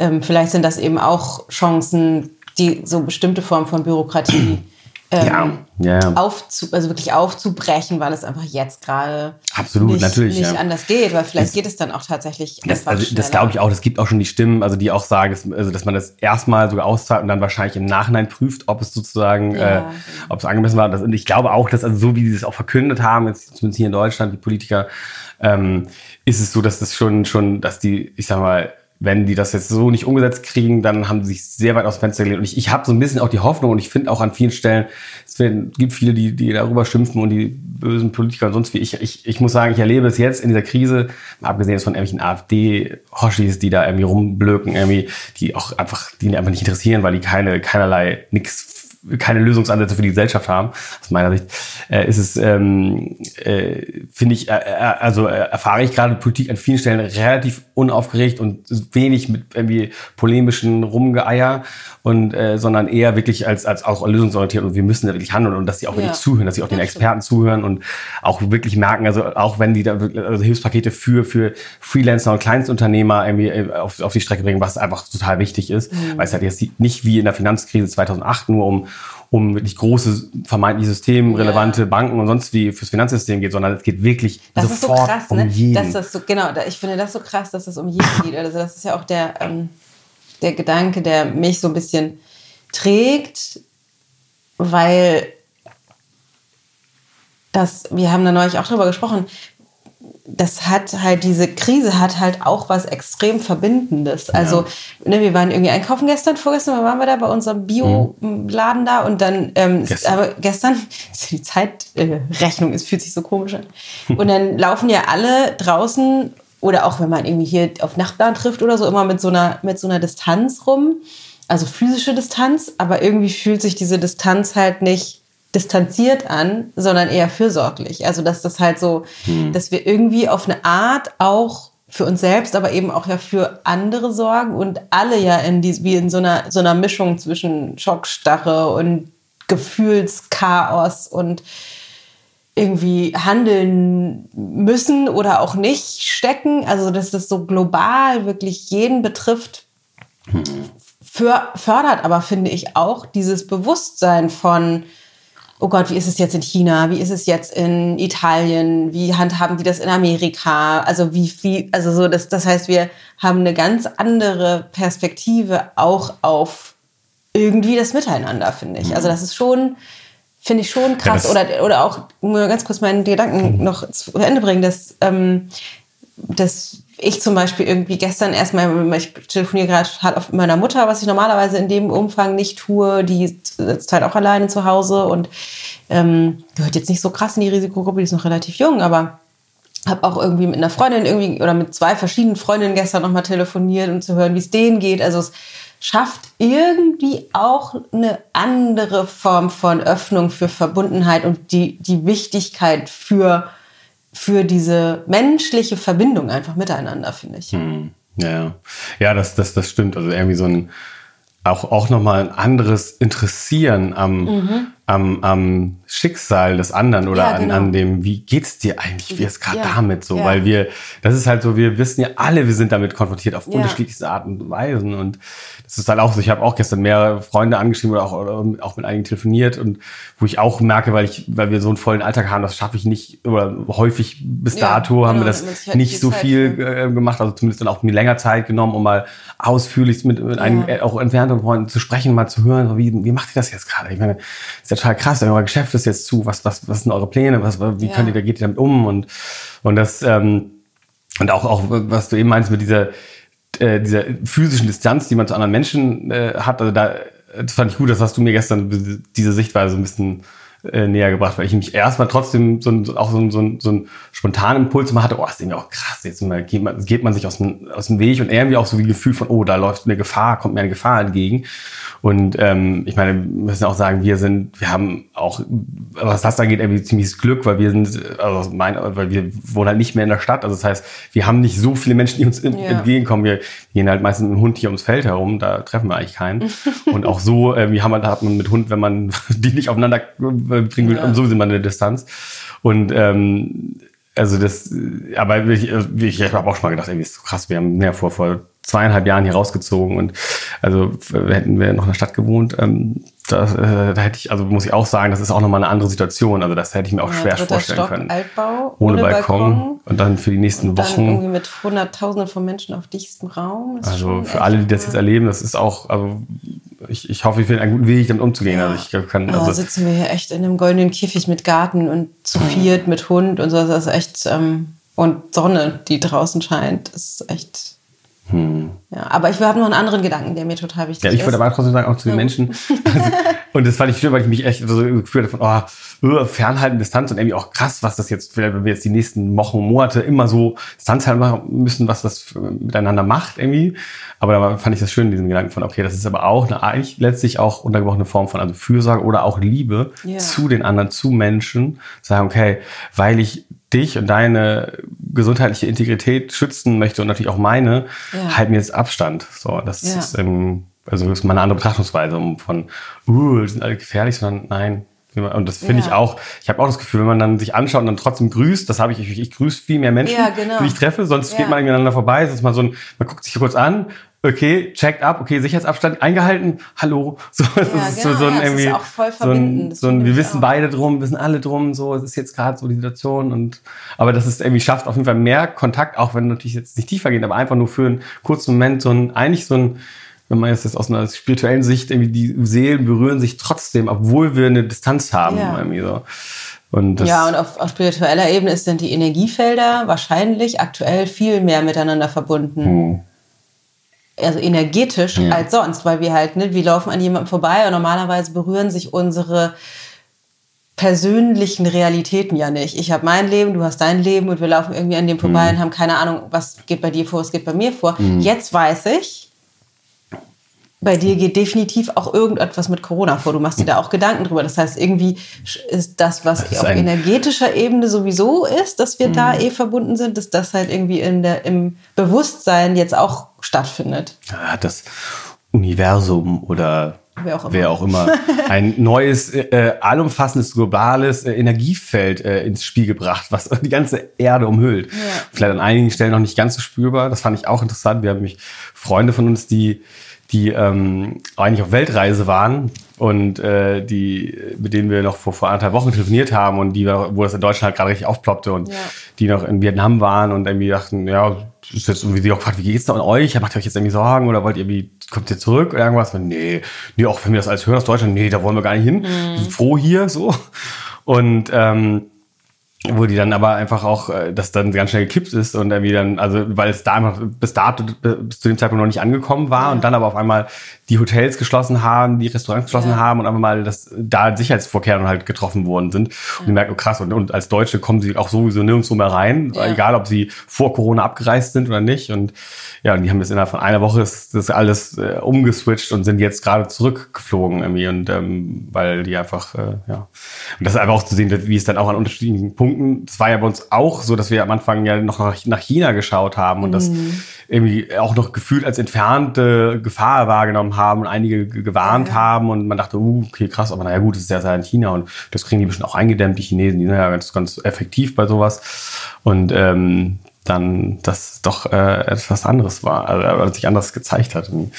[SPEAKER 1] Ähm, vielleicht sind das eben auch Chancen, die so bestimmte Formen von Bürokratie ähm, ja, ja. Aufzu, also wirklich aufzubrechen, weil es einfach jetzt gerade
[SPEAKER 2] absolut
[SPEAKER 1] nicht,
[SPEAKER 2] natürlich
[SPEAKER 1] nicht ja. anders geht, weil vielleicht das, geht es dann auch tatsächlich.
[SPEAKER 2] Das, also, das glaube ich auch. Es gibt auch schon die Stimmen, also die auch sagen, dass, also dass man das erstmal sogar auszahlt und dann wahrscheinlich im Nachhinein prüft, ob es sozusagen, äh, ob es angemessen war. Das, und ich glaube auch, dass also so wie sie es auch verkündet haben, jetzt zumindest hier in Deutschland, die Politiker, ähm, ist es so, dass das schon schon, dass die, ich sag mal wenn die das jetzt so nicht umgesetzt kriegen, dann haben sie sich sehr weit aus dem Fenster gelegt. Und ich, ich habe so ein bisschen auch die Hoffnung und ich finde auch an vielen Stellen, es werden, gibt viele, die, die darüber schimpfen und die bösen Politiker und sonst wie. Ich, ich, ich muss sagen, ich erlebe es jetzt in dieser Krise, abgesehen von irgendwelchen AfD-Hoshis, die da irgendwie rumblöken, irgendwie, die auch einfach, die einfach nicht interessieren, weil die keine, keinerlei, nix keine Lösungsansätze für die Gesellschaft haben, aus meiner Sicht, äh, ist es, ähm, äh, finde ich, äh, äh also äh, erfahre ich gerade Politik an vielen Stellen relativ unaufgeregt und wenig mit irgendwie polemischen Rumgeeier und äh, sondern eher wirklich als als auch lösungsorientiert und wir müssen da wirklich handeln und dass sie auch wirklich ja. zuhören, dass sie auch den Experten zuhören und auch wirklich merken, also auch wenn die da wirklich, also Hilfspakete für für Freelancer und Kleinstunternehmer irgendwie äh, auf, auf die Strecke bringen, was einfach total wichtig ist, mhm. weil es halt jetzt nicht wie in der Finanzkrise 2008 nur um um wirklich große, vermeintlich systemrelevante ja. Banken und sonst wie fürs Finanzsystem geht, sondern es geht wirklich das sofort ist so krass, um ne? jeden.
[SPEAKER 1] Dass das so, genau, ich finde das so krass, dass es um jeden geht. Also das ist ja auch der, ähm, der Gedanke, der mich so ein bisschen trägt, weil das, wir haben da neulich auch drüber gesprochen, das hat halt, diese Krise hat halt auch was extrem Verbindendes. Also, ja. ne, wir waren irgendwie einkaufen gestern, vorgestern waren wir da bei unserem Bioladen da und dann, ähm, gestern. aber gestern, die Zeitrechnung, äh, es fühlt sich so komisch an. Und dann laufen ja alle draußen oder auch wenn man irgendwie hier auf Nachbarn trifft oder so, immer mit so einer, mit so einer Distanz rum. Also physische Distanz, aber irgendwie fühlt sich diese Distanz halt nicht distanziert an, sondern eher fürsorglich. Also dass das halt so, hm. dass wir irgendwie auf eine Art auch für uns selbst, aber eben auch ja für andere sorgen und alle ja in die, wie in so einer, so einer Mischung zwischen Schockstarre und Gefühlschaos und irgendwie handeln müssen oder auch nicht stecken. Also dass das so global wirklich jeden betrifft, hm. für, fördert aber, finde ich, auch dieses Bewusstsein von, oh Gott, wie ist es jetzt in China? Wie ist es jetzt in Italien? Wie handhaben die das in Amerika? Also wie viel, also so, das, das heißt, wir haben eine ganz andere Perspektive auch auf irgendwie das Miteinander, finde ich. Also das ist schon, finde ich schon krass. Ja, oder, oder auch, nur ganz kurz meinen Gedanken noch zu Ende bringen, dass, ähm, dass ich zum Beispiel irgendwie gestern erstmal, ich telefoniere gerade halt auf meiner Mutter, was ich normalerweise in dem Umfang nicht tue. Die sitzt halt auch alleine zu Hause und ähm, gehört jetzt nicht so krass in die Risikogruppe, die ist noch relativ jung, aber habe auch irgendwie mit einer Freundin irgendwie oder mit zwei verschiedenen Freundinnen gestern nochmal telefoniert, um zu hören, wie es denen geht. Also es schafft irgendwie auch eine andere Form von Öffnung für Verbundenheit und die, die Wichtigkeit für für diese menschliche Verbindung einfach miteinander, finde ich. Hm.
[SPEAKER 2] Ja, ja, das, das, das stimmt. Also irgendwie so ein auch, auch nochmal ein anderes Interessieren am, mhm. Am, am Schicksal des anderen oder ja, genau. an, an dem, wie geht's dir eigentlich, wie ist gerade ja. damit so, ja. weil wir, das ist halt so, wir wissen ja alle, wir sind damit konfrontiert auf unterschiedlichste Arten und Weisen und das ist halt auch so, ich habe auch gestern mehrere Freunde angeschrieben oder auch, oder auch mit einigen telefoniert und wo ich auch merke, weil ich, weil wir so einen vollen Alltag haben, das schaffe ich nicht, oder häufig bis dato haben wir genau, das halt nicht so viel äh, gemacht, also zumindest dann auch mir länger Zeit genommen, um mal ausführlich mit, mit einem äh, auch entfernten Freunden zu sprechen, mal zu hören, wie, wie macht ihr das jetzt gerade? Ich meine, ist ja total krass, euer Geschäft ist jetzt zu, was, was, was sind eure Pläne, was, wie ja. könnt ihr, da geht ihr damit um? Und, und das, ähm, und auch, auch, was du eben meinst mit dieser, äh, dieser physischen Distanz, die man zu anderen Menschen äh, hat, also da, das fand ich gut, das hast du mir gestern diese Sichtweise ein bisschen äh, näher gebracht, weil ich mich erstmal trotzdem so, ein, auch so, ein, so, ein, so einen spontanen Impuls mal hatte, oh, ist irgendwie auch krass, jetzt mal geht man, geht man sich aus dem, aus dem Weg und irgendwie auch so wie Gefühl von, oh, da läuft eine Gefahr, kommt mir eine Gefahr entgegen. Und ähm, ich meine, wir müssen auch sagen, wir sind, wir haben auch, was das angeht, irgendwie ziemliches Glück, weil wir sind, also mein, weil wir wohnen halt nicht mehr in der Stadt. Also das heißt, wir haben nicht so viele Menschen, die uns ja. entgegenkommen. Wir gehen halt meistens mit dem Hund hier ums Feld herum, da treffen wir eigentlich keinen. und auch so, äh, wie haben wir, da hat man mit Hund, wenn man die nicht aufeinander bringen ja. so sind wir in der Distanz. Und ähm, also das, aber ich, ich, ich habe auch schon mal gedacht, irgendwie ist so krass, wir haben mehr vor, vor zweieinhalb Jahren hier rausgezogen und also hätten wir noch in der Stadt gewohnt, ähm, das, äh, da hätte ich, also muss ich auch sagen, das ist auch nochmal eine andere Situation. Also das hätte ich mir auch ja, schwer vorstellen Stock, können.
[SPEAKER 1] Altbau,
[SPEAKER 2] ohne, ohne Balkon, Balkon, und dann für die nächsten und dann Wochen.
[SPEAKER 1] Irgendwie mit Hunderttausenden von Menschen auf dichtem Raum.
[SPEAKER 2] Also für alle, die das jetzt erleben, das ist auch, also ich, ich hoffe, ich finde einen guten Weg, damit umzugehen. Ja. Also ich kann.
[SPEAKER 1] Also, also sitzen wir hier echt in einem goldenen Käfig mit Garten und zu viert mit Hund und so. Das ist echt ähm, und Sonne, die draußen scheint, ist echt Hm. Ja, aber ich habe noch einen anderen Gedanken, der mir total wichtig
[SPEAKER 2] ist. Ja, ich würde aber trotzdem sagen, auch zu den Menschen. Also, und das fand ich schön, weil ich mich echt so gefühlt habe von, oh, fernhalten, Distanz und irgendwie auch krass, was das jetzt, wenn wir jetzt die nächsten Wochen, Monate immer so Distanz halten machen müssen, was das miteinander macht irgendwie. Aber da fand ich das schön, diesen Gedanken von, okay, das ist aber auch eine, eigentlich letztlich auch untergebrochene Form von also Fürsorge oder auch Liebe yeah. zu den anderen, zu Menschen. Sagen, okay, weil ich dich und deine gesundheitliche Integrität schützen möchte und natürlich auch meine, ja. halt mir jetzt Abstand. So, das ja. ist ähm, also das ist mal eine andere Betrachtungsweise um von, uh, sind alle gefährlich, sondern nein. Und das finde ja. ich auch, ich habe auch das Gefühl, wenn man dann sich anschaut und dann trotzdem grüßt, das habe ich, ich, ich grüße viel mehr Menschen, ja, genau. die ich treffe, sonst geht man aneinander vorbei, sonst mal so ein, man guckt sich kurz an, okay, checked up, okay, Sicherheitsabstand eingehalten, hallo. So, das ja, ist genau, so, so ein ja, irgendwie, so ein, so ein wir wissen auch. beide drum, wissen alle drum, so, es ist jetzt gerade so die Situation und, aber das ist irgendwie schafft auf jeden Fall mehr Kontakt, auch wenn natürlich jetzt nicht tiefer geht, aber einfach nur für einen kurzen Moment so ein, eigentlich so ein, wenn man jetzt aus einer spirituellen Sicht irgendwie die Seelen berühren sich trotzdem, obwohl wir eine Distanz haben, ja. irgendwie so.
[SPEAKER 1] Und ja, und auf, auf, spiritueller Ebene dann die Energiefelder wahrscheinlich aktuell viel mehr miteinander verbunden. Hm also energetisch ja. als sonst, weil wir halt, ne, wir laufen an jemandem vorbei und normalerweise berühren sich unsere persönlichen Realitäten ja nicht. Ich habe mein Leben, du hast dein Leben und wir laufen irgendwie an dem vorbei mhm. und haben keine Ahnung, was geht bei dir vor, was geht bei mir vor. Mhm. Jetzt weiß ich, bei dir geht definitiv auch irgendetwas mit Corona vor. Du machst dir da auch Gedanken drüber. Das heißt, irgendwie ist das, was das auf energetischer Ebene sowieso ist, dass wir mhm. da eh verbunden sind, dass das halt irgendwie in der, im Bewusstsein jetzt auch stattfindet.
[SPEAKER 2] Ja, das Universum oder wer auch immer, wer auch immer ein neues, äh, allumfassendes, globales äh, Energiefeld äh, ins Spiel gebracht, was die ganze Erde umhüllt. Ja. Vielleicht an einigen Stellen noch nicht ganz so spürbar. Das fand ich auch interessant. Wir haben mich Freunde von uns, die die ähm, eigentlich auf Weltreise waren und äh, die, mit denen wir noch vor, vor anderthalb Wochen telefoniert haben und die, wo das in Deutschland halt gerade richtig aufploppte und ja. die noch in Vietnam waren und irgendwie dachten, ja, ist jetzt irgendwie sie auch gefragt, wie geht's da an euch? Macht ihr euch jetzt irgendwie Sorgen oder wollt ihr irgendwie, kommt ihr zurück oder irgendwas? Und nee, nee, auch wenn wir das alles hören aus Deutschland, nee, da wollen wir gar nicht hin. Mhm. Wir sind froh hier, so. Und ähm, wo die dann aber einfach auch, äh, das dann ganz schnell gekippt ist und irgendwie dann, also weil es da einfach bis dato, bis zu dem Zeitpunkt noch nicht angekommen war und dann aber auf einmal die Hotels geschlossen haben, die Restaurants geschlossen ja. haben und einfach mal das, da Sicherheitsvorkehrungen halt getroffen worden sind. Und die merken, oh krass, und, und als Deutsche kommen sie auch sowieso nirgendwo mehr rein, ja. egal ob sie vor Corona abgereist sind oder nicht. Und ja, und die haben das innerhalb von einer Woche ist das alles äh, umgeswitcht und sind jetzt gerade zurückgeflogen irgendwie und ähm, weil die einfach, äh, ja. Und das ist einfach auch zu sehen, wie es dann auch an unterschiedlichen Punkten, das war ja bei uns auch so, dass wir am Anfang ja noch nach, nach China geschaut haben und mhm. das irgendwie auch noch gefühlt als entfernte Gefahr wahrgenommen haben und einige gewarnt ja. haben und man dachte, uh, okay, krass, aber naja gut, das ist ja in China und das kriegen die bestimmt auch eingedämmt, die Chinesen, die sind ja ganz, ganz effektiv bei sowas. Und ähm, dann das doch äh, etwas anderes war, also sich anders gezeigt hat. Und,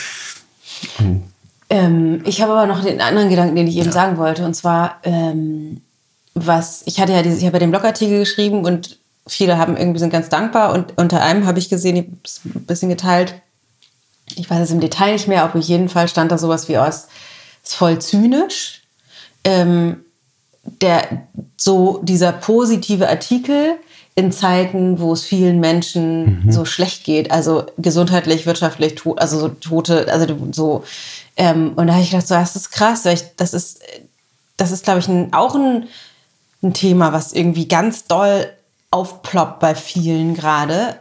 [SPEAKER 1] ähm, ich habe aber noch den anderen Gedanken, den ich eben ja. sagen wollte, und zwar, ähm, was, ich hatte ja diese, ich habe ja den Blogartikel geschrieben und viele haben irgendwie sind ganz dankbar und unter einem habe ich gesehen, ich habe es ein bisschen geteilt, ich weiß es im Detail nicht mehr, aber auf jeden Fall stand da sowas wie aus, ist voll zynisch. Ähm, der, so dieser positive Artikel, in Zeiten, wo es vielen Menschen mhm. so schlecht geht, also gesundheitlich, wirtschaftlich, to also so Tote, also so. Ähm, und da habe ich gedacht, so, das ist krass, weil ich, das ist, das ist, glaube ich, ein, auch ein, ein Thema, was irgendwie ganz doll aufploppt bei vielen gerade.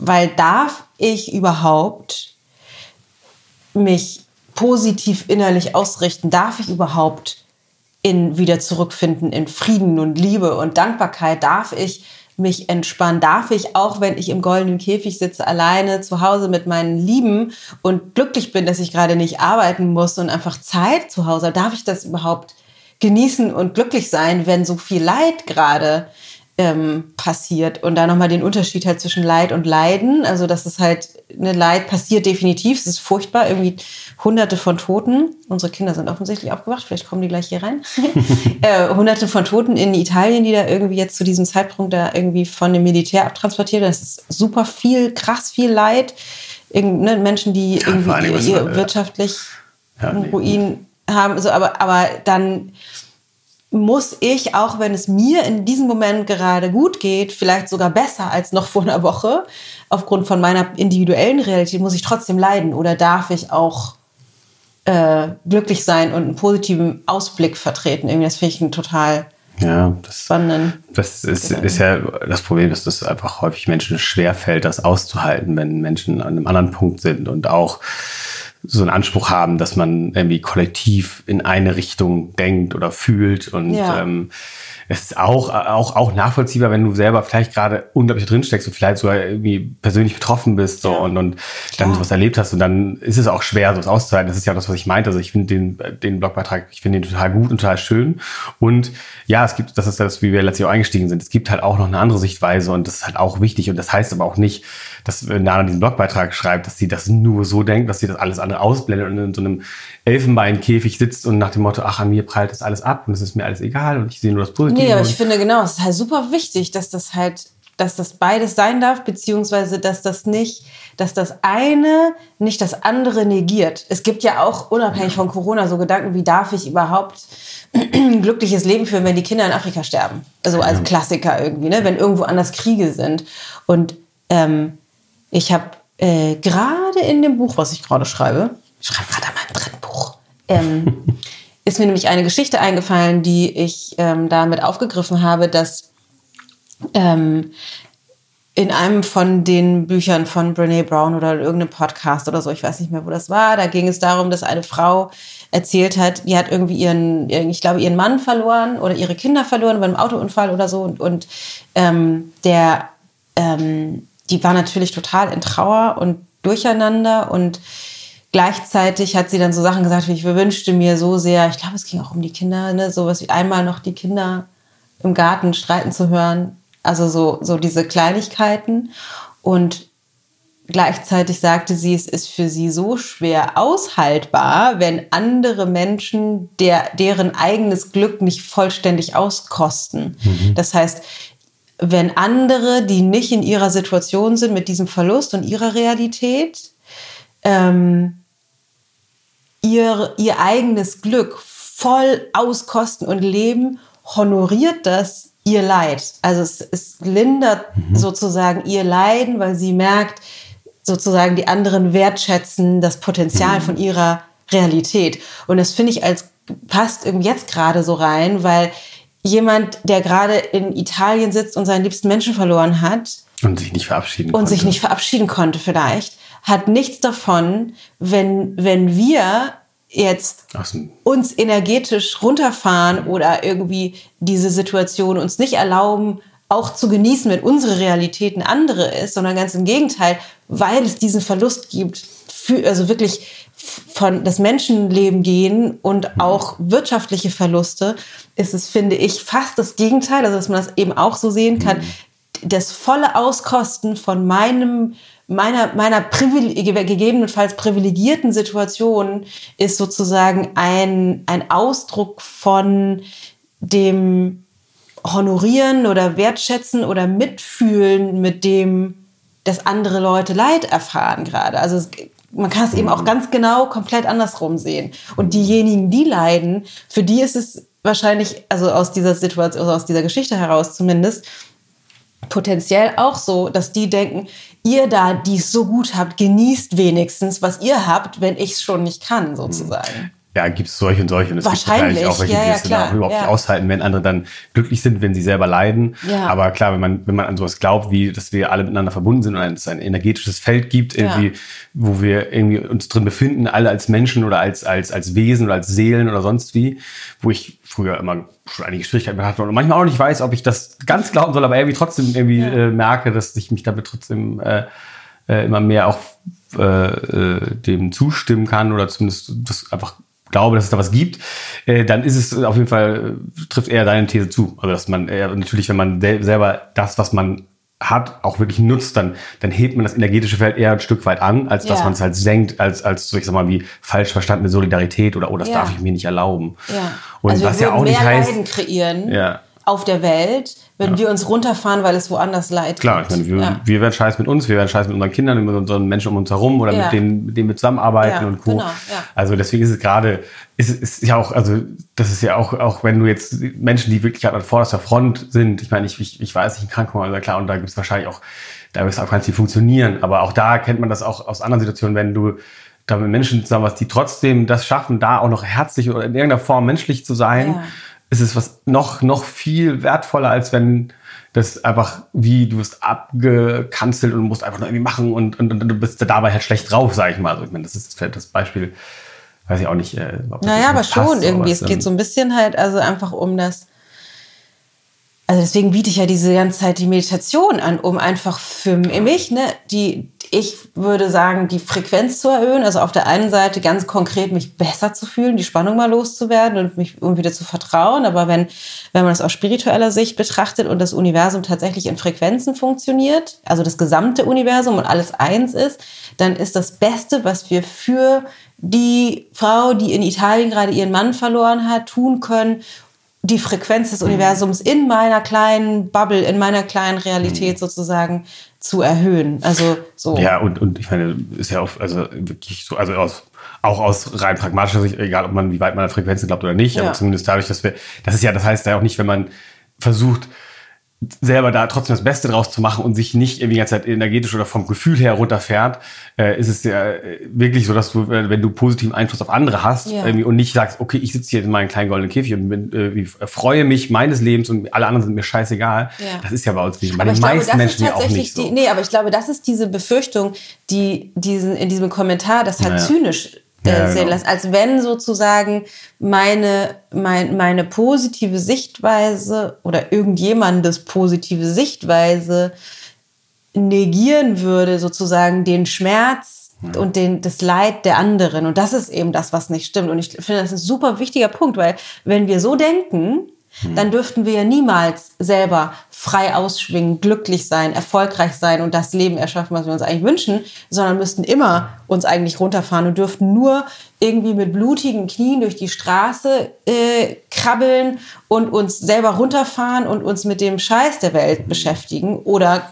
[SPEAKER 1] Weil darf ich überhaupt mich positiv innerlich ausrichten? Darf ich überhaupt in wieder zurückfinden in Frieden und Liebe und Dankbarkeit? Darf ich mich entspannen? Darf ich, auch wenn ich im goldenen Käfig sitze, alleine zu Hause mit meinen Lieben und glücklich bin, dass ich gerade nicht arbeiten muss und einfach Zeit zu Hause, darf ich das überhaupt genießen und glücklich sein, wenn so viel Leid gerade ähm, passiert und da nochmal den Unterschied halt zwischen Leid und Leiden. Also, dass es halt, eine Leid passiert definitiv, es ist furchtbar, irgendwie hunderte von Toten. Unsere Kinder sind offensichtlich aufgewacht, vielleicht kommen die gleich hier rein. äh, hunderte von Toten in Italien, die da irgendwie jetzt zu diesem Zeitpunkt da irgendwie von dem Militär abtransportiert werden. Das ist super viel, krass viel Leid. Irgend, ne, Menschen, die ja, irgendwie ihr, ihr wirtschaftlich ja, nee, Ruin haben. So, aber, aber dann muss ich, auch wenn es mir in diesem Moment gerade gut geht, vielleicht sogar besser als noch vor einer Woche, aufgrund von meiner individuellen Realität, muss ich trotzdem leiden oder darf ich auch äh, glücklich sein und einen positiven Ausblick vertreten? Irgendwie, das finde ich ein total
[SPEAKER 2] ja, das,
[SPEAKER 1] spannenden.
[SPEAKER 2] Das ist, ist ja das Problem, dass das einfach häufig Menschen schwerfällt, das auszuhalten, wenn Menschen an einem anderen Punkt sind und auch so einen Anspruch haben, dass man irgendwie kollektiv in eine Richtung denkt oder fühlt und ja. ähm, es ist auch, auch, auch nachvollziehbar, wenn du selber vielleicht gerade unglaublich drin steckst und vielleicht sogar irgendwie persönlich betroffen bist so, ja. und, und dann sowas erlebt hast und dann ist es auch schwer, sowas auszuhalten. Das ist ja das, was ich meinte. Also ich finde den, den Blogbeitrag, ich finde den total gut und total schön. Und ja, es gibt, das ist das, wie wir letztlich auch eingestiegen sind, es gibt halt auch noch eine andere Sichtweise und das ist halt auch wichtig und das heißt aber auch nicht, dass wenn Nana diesen Blogbeitrag schreibt, dass sie das nur so denkt, dass sie das alles andere ausblendet und in so einem Elfenbeinkäfig sitzt und nach dem Motto, ach, an mir prallt das alles ab und es ist mir alles egal und ich sehe nur das Positive.
[SPEAKER 1] Nee, aber ich finde genau, es ist halt super wichtig, dass das halt, dass das beides sein darf, beziehungsweise dass das nicht, dass das eine nicht das andere negiert. Es gibt ja auch unabhängig von Corona so Gedanken, wie darf ich überhaupt ein glückliches Leben führen, wenn die Kinder in Afrika sterben? Also als Klassiker irgendwie, ne? wenn irgendwo anders Kriege sind. Und ähm, ich habe äh, gerade in dem Buch, was ich gerade schreibe, ich schreibe gerade an meinem dritten Buch, ähm, ist mir nämlich eine Geschichte eingefallen, die ich ähm, damit aufgegriffen habe, dass ähm, in einem von den Büchern von Brene Brown oder irgendeinem Podcast oder so, ich weiß nicht mehr, wo das war, da ging es darum, dass eine Frau erzählt hat, die hat irgendwie ihren, ich glaube, ihren Mann verloren oder ihre Kinder verloren bei einem Autounfall oder so und, und ähm, der ähm, die war natürlich total in Trauer und durcheinander und gleichzeitig hat sie dann so Sachen gesagt, wie ich wünschte mir so sehr, ich glaube, es ging auch um die Kinder, ne, sowas wie einmal noch die Kinder im Garten streiten zu hören, also so, so diese Kleinigkeiten und gleichzeitig sagte sie, es ist für sie so schwer aushaltbar, wenn andere Menschen der, deren eigenes Glück nicht vollständig auskosten. Mhm. Das heißt, wenn andere, die nicht in ihrer Situation sind mit diesem Verlust und ihrer Realität, ähm, ihr, ihr eigenes Glück voll auskosten und leben, honoriert das ihr Leid. Also es, es lindert mhm. sozusagen ihr Leiden, weil sie merkt, sozusagen die anderen wertschätzen das Potenzial mhm. von ihrer Realität. Und das finde ich als passt irgendwie jetzt gerade so rein, weil jemand, der gerade in Italien sitzt und seinen liebsten Menschen verloren hat.
[SPEAKER 2] Und sich nicht verabschieden
[SPEAKER 1] und konnte. Und sich nicht verabschieden konnte vielleicht, hat nichts davon, wenn, wenn wir jetzt uns energetisch runterfahren oder irgendwie diese Situation uns nicht erlauben, auch zu genießen, wenn unsere Realität eine andere ist, sondern ganz im Gegenteil, weil es diesen Verlust gibt, für, also wirklich von das Menschenleben gehen und mhm. auch wirtschaftliche Verluste, ist es, finde ich, fast das Gegenteil, also dass man das eben auch so sehen kann. Mhm. Das volle Auskosten von meinem, meiner, meiner gegebenenfalls privilegierten Situation ist sozusagen ein, ein Ausdruck von dem Honorieren oder Wertschätzen oder Mitfühlen mit dem, dass andere Leute Leid erfahren gerade. Also es man kann es eben auch ganz genau komplett andersrum sehen. Und diejenigen, die leiden, für die ist es wahrscheinlich, also aus dieser Situation, also aus dieser Geschichte heraus zumindest, potenziell auch so, dass die denken, ihr da, die es so gut habt, genießt wenigstens, was ihr habt, wenn ich es schon nicht kann, sozusagen
[SPEAKER 2] ja, gibt es solche und solche. Und
[SPEAKER 1] es Wahrscheinlich. gibt auch welche,
[SPEAKER 2] ja,
[SPEAKER 1] die es
[SPEAKER 2] ja, auch überhaupt ja. nicht aushalten, wenn andere dann glücklich sind, wenn sie selber leiden. Ja. Aber klar, wenn man, wenn man an sowas glaubt, wie, dass wir alle miteinander verbunden sind und es ein energetisches Feld gibt, irgendwie, wo wir irgendwie uns drin befinden, alle als Menschen oder als, als, als Wesen oder als Seelen oder sonst wie, wo ich früher immer schon einige Schwierigkeiten hatte und manchmal auch nicht weiß, ob ich das ganz glauben soll, aber irgendwie trotzdem irgendwie äh, merke, dass ich mich damit trotzdem äh, äh, immer mehr auch äh, äh, dem zustimmen kann oder zumindest das einfach glaube, dass es da was gibt, äh, dann ist es auf jeden Fall, trifft eher deine These zu. Also dass man äh, natürlich, wenn man selber das, was man hat, auch wirklich nutzt, dann, dann hebt man das energetische Feld eher ein Stück weit an, als dass ja. man es halt senkt, als, als so, ich sag mal, wie falsch verstandene Solidarität oder, oh, das ja. darf ich mir nicht erlauben.
[SPEAKER 1] Ja. Und also was ja auch nicht heißt. Leiden kreieren. Ja auf der Welt, wenn wir uns runterfahren, weil es woanders leid
[SPEAKER 2] Klar, ich meine, wir, ja. wir werden scheiß mit uns, wir werden scheiß mit unseren Kindern, mit unseren Menschen um uns herum oder ja. mit, denen, mit denen wir zusammenarbeiten und Co. Genau, also deswegen ist es gerade, ist, ist ja auch, also das ist ja auch, auch wenn du jetzt Menschen, die wirklich an vorderster Front sind, ich meine, ich, ich, ich weiß nicht, ein Krankenhaus, klar, und da gibt es wahrscheinlich auch, da wird es auch ganz viel funktionieren, aber auch da kennt man das auch aus anderen Situationen, wenn du da mit Menschen zusammen was, die trotzdem das schaffen, da auch noch herzlich oder in irgendeiner Form menschlich zu sein, ja. Ist es was noch, noch viel wertvoller, als wenn das einfach wie du wirst abgekanzelt und musst einfach nur irgendwie machen und, und, und du bist dabei halt schlecht drauf, sag ich mal. Also ich meine, das ist das Beispiel, weiß ich auch nicht. Äh,
[SPEAKER 1] naja, aber schon irgendwie. Es geht so ein bisschen halt also einfach um das also deswegen biete ich ja diese ganze Zeit die Meditation an, um einfach für mich, ne, die, ich würde sagen, die Frequenz zu erhöhen. Also auf der einen Seite ganz konkret mich besser zu fühlen, die Spannung mal loszuwerden und mich irgendwie wieder zu vertrauen. Aber wenn, wenn man das aus spiritueller Sicht betrachtet und das Universum tatsächlich in Frequenzen funktioniert, also das gesamte Universum und alles eins ist, dann ist das Beste, was wir für die Frau, die in Italien gerade ihren Mann verloren hat, tun können, die Frequenz des Universums in meiner kleinen Bubble, in meiner kleinen Realität mhm. sozusagen zu erhöhen. Also so.
[SPEAKER 2] Ja, und, und ich meine, ist ja auch, also wirklich so, also aus, auch aus rein pragmatischer Sicht, egal ob man, wie weit man an Frequenzen glaubt oder nicht, ja. aber zumindest dadurch, dass wir, das ist ja, das heißt ja auch nicht, wenn man versucht, selber da trotzdem das Beste draus zu machen und sich nicht irgendwie die ganze Zeit energetisch oder vom Gefühl her runterfährt, äh, ist es ja äh, wirklich so, dass du, wenn du positiven Einfluss auf andere hast ja. irgendwie und nicht sagst, okay, ich sitze hier in meinem kleinen goldenen Käfig und bin, äh, freue mich meines Lebens und alle anderen sind mir scheißegal. Ja. Das ist ja bei uns nicht. Bei aber den meisten glaube, Menschen ja auch nicht so.
[SPEAKER 1] Die, nee, aber ich glaube, das ist diese Befürchtung, die diesen, in diesem Kommentar, das halt naja. zynisch äh, ja, sehen genau. lässt, als wenn sozusagen meine, mein, meine positive Sichtweise oder irgendjemandes positive Sichtweise negieren würde, sozusagen den Schmerz ja. und den, das Leid der anderen. Und das ist eben das, was nicht stimmt. Und ich finde, das ist ein super wichtiger Punkt, weil wenn wir so denken, hm. dann dürften wir ja niemals selber frei ausschwingen, glücklich sein, erfolgreich sein und das Leben erschaffen, was wir uns eigentlich wünschen, sondern müssten immer uns eigentlich runterfahren und dürften nur irgendwie mit blutigen Knien durch die Straße äh, krabbeln und uns selber runterfahren und uns mit dem Scheiß der Welt beschäftigen oder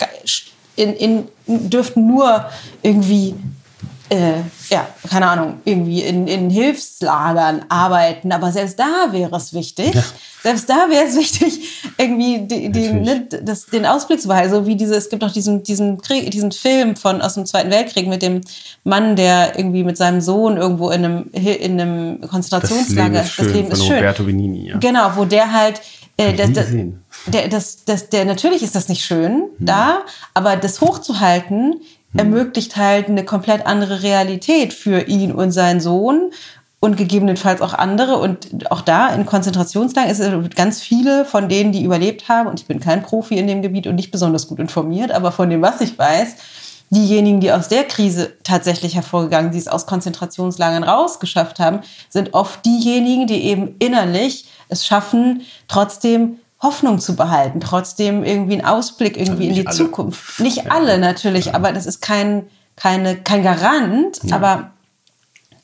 [SPEAKER 1] in, in, dürften nur irgendwie äh, ja, keine Ahnung, irgendwie in, in Hilfslagern arbeiten. Aber selbst da wäre es wichtig, ja. selbst da wäre es wichtig, irgendwie die, die, ne, das, den Ausblick zu behalten. So wie diese, es gibt noch diesen, diesen, Krieg, diesen Film von, aus dem Zweiten Weltkrieg mit dem Mann, der irgendwie mit seinem Sohn irgendwo in einem, in einem Konzentrationslager,
[SPEAKER 2] das Leben ist schön, das Leben ist schön. Roberto Benini, ja.
[SPEAKER 1] Genau, wo der halt äh, das, das, der, das, das, der, natürlich ist das nicht schön hm. da, aber das hochzuhalten. Ermöglicht halt eine komplett andere Realität für ihn und seinen Sohn und gegebenenfalls auch andere. Und auch da in Konzentrationslagern ist es ganz viele von denen, die überlebt haben, und ich bin kein Profi in dem Gebiet und nicht besonders gut informiert, aber von dem, was ich weiß, diejenigen, die aus der Krise tatsächlich hervorgegangen, die es aus Konzentrationslagern rausgeschafft haben, sind oft diejenigen, die eben innerlich es schaffen, trotzdem Hoffnung zu behalten, trotzdem irgendwie einen Ausblick irgendwie also in die alle. Zukunft. Nicht ja. alle natürlich, ja. aber das ist kein, keine, kein Garant, ja. aber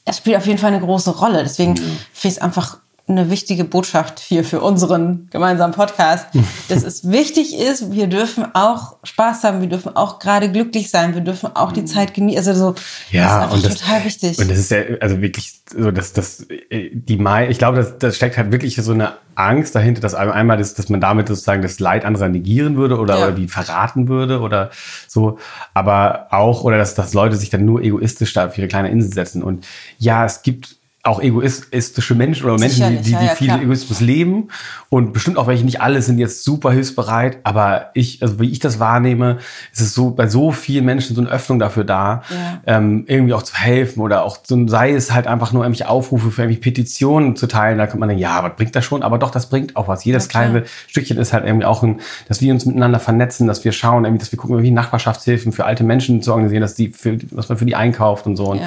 [SPEAKER 1] es spielt auf jeden Fall eine große Rolle. Deswegen finde ich es einfach eine wichtige Botschaft hier für unseren gemeinsamen Podcast, dass es wichtig ist, wir dürfen auch Spaß haben, wir dürfen auch gerade glücklich sein, wir dürfen auch die Zeit genießen. Also so,
[SPEAKER 2] ja, das ist und das, total wichtig. Und das ist ja, also wirklich so, dass das, die Mai, ich glaube, das, das steckt halt wirklich so eine Angst dahinter, dass einmal ist, dass man damit sozusagen das Leid anderer negieren würde oder, ja. oder die verraten würde oder so, aber auch, oder dass, dass Leute sich dann nur egoistisch da auf ihre kleine Insel setzen. Und ja, es gibt auch egoistische Menschen oder Menschen, die, die, die ja, ja, viel klar. Egoismus leben und bestimmt auch welche, nicht alle sind jetzt super hilfsbereit, aber ich, also wie ich das wahrnehme, ist es so bei so vielen Menschen so eine Öffnung dafür da, ja. ähm, irgendwie auch zu helfen oder auch so, sei es halt einfach nur irgendwelche Aufrufe für irgendwelche Petitionen zu teilen, da kann man denken, ja, was bringt das schon? Aber doch, das bringt auch was. Jedes kleine Stückchen ist halt irgendwie auch ein, dass wir uns miteinander vernetzen, dass wir schauen, irgendwie, dass wir gucken, wie Nachbarschaftshilfen für alte Menschen zu organisieren, dass die für, was man für die einkauft und so. Und,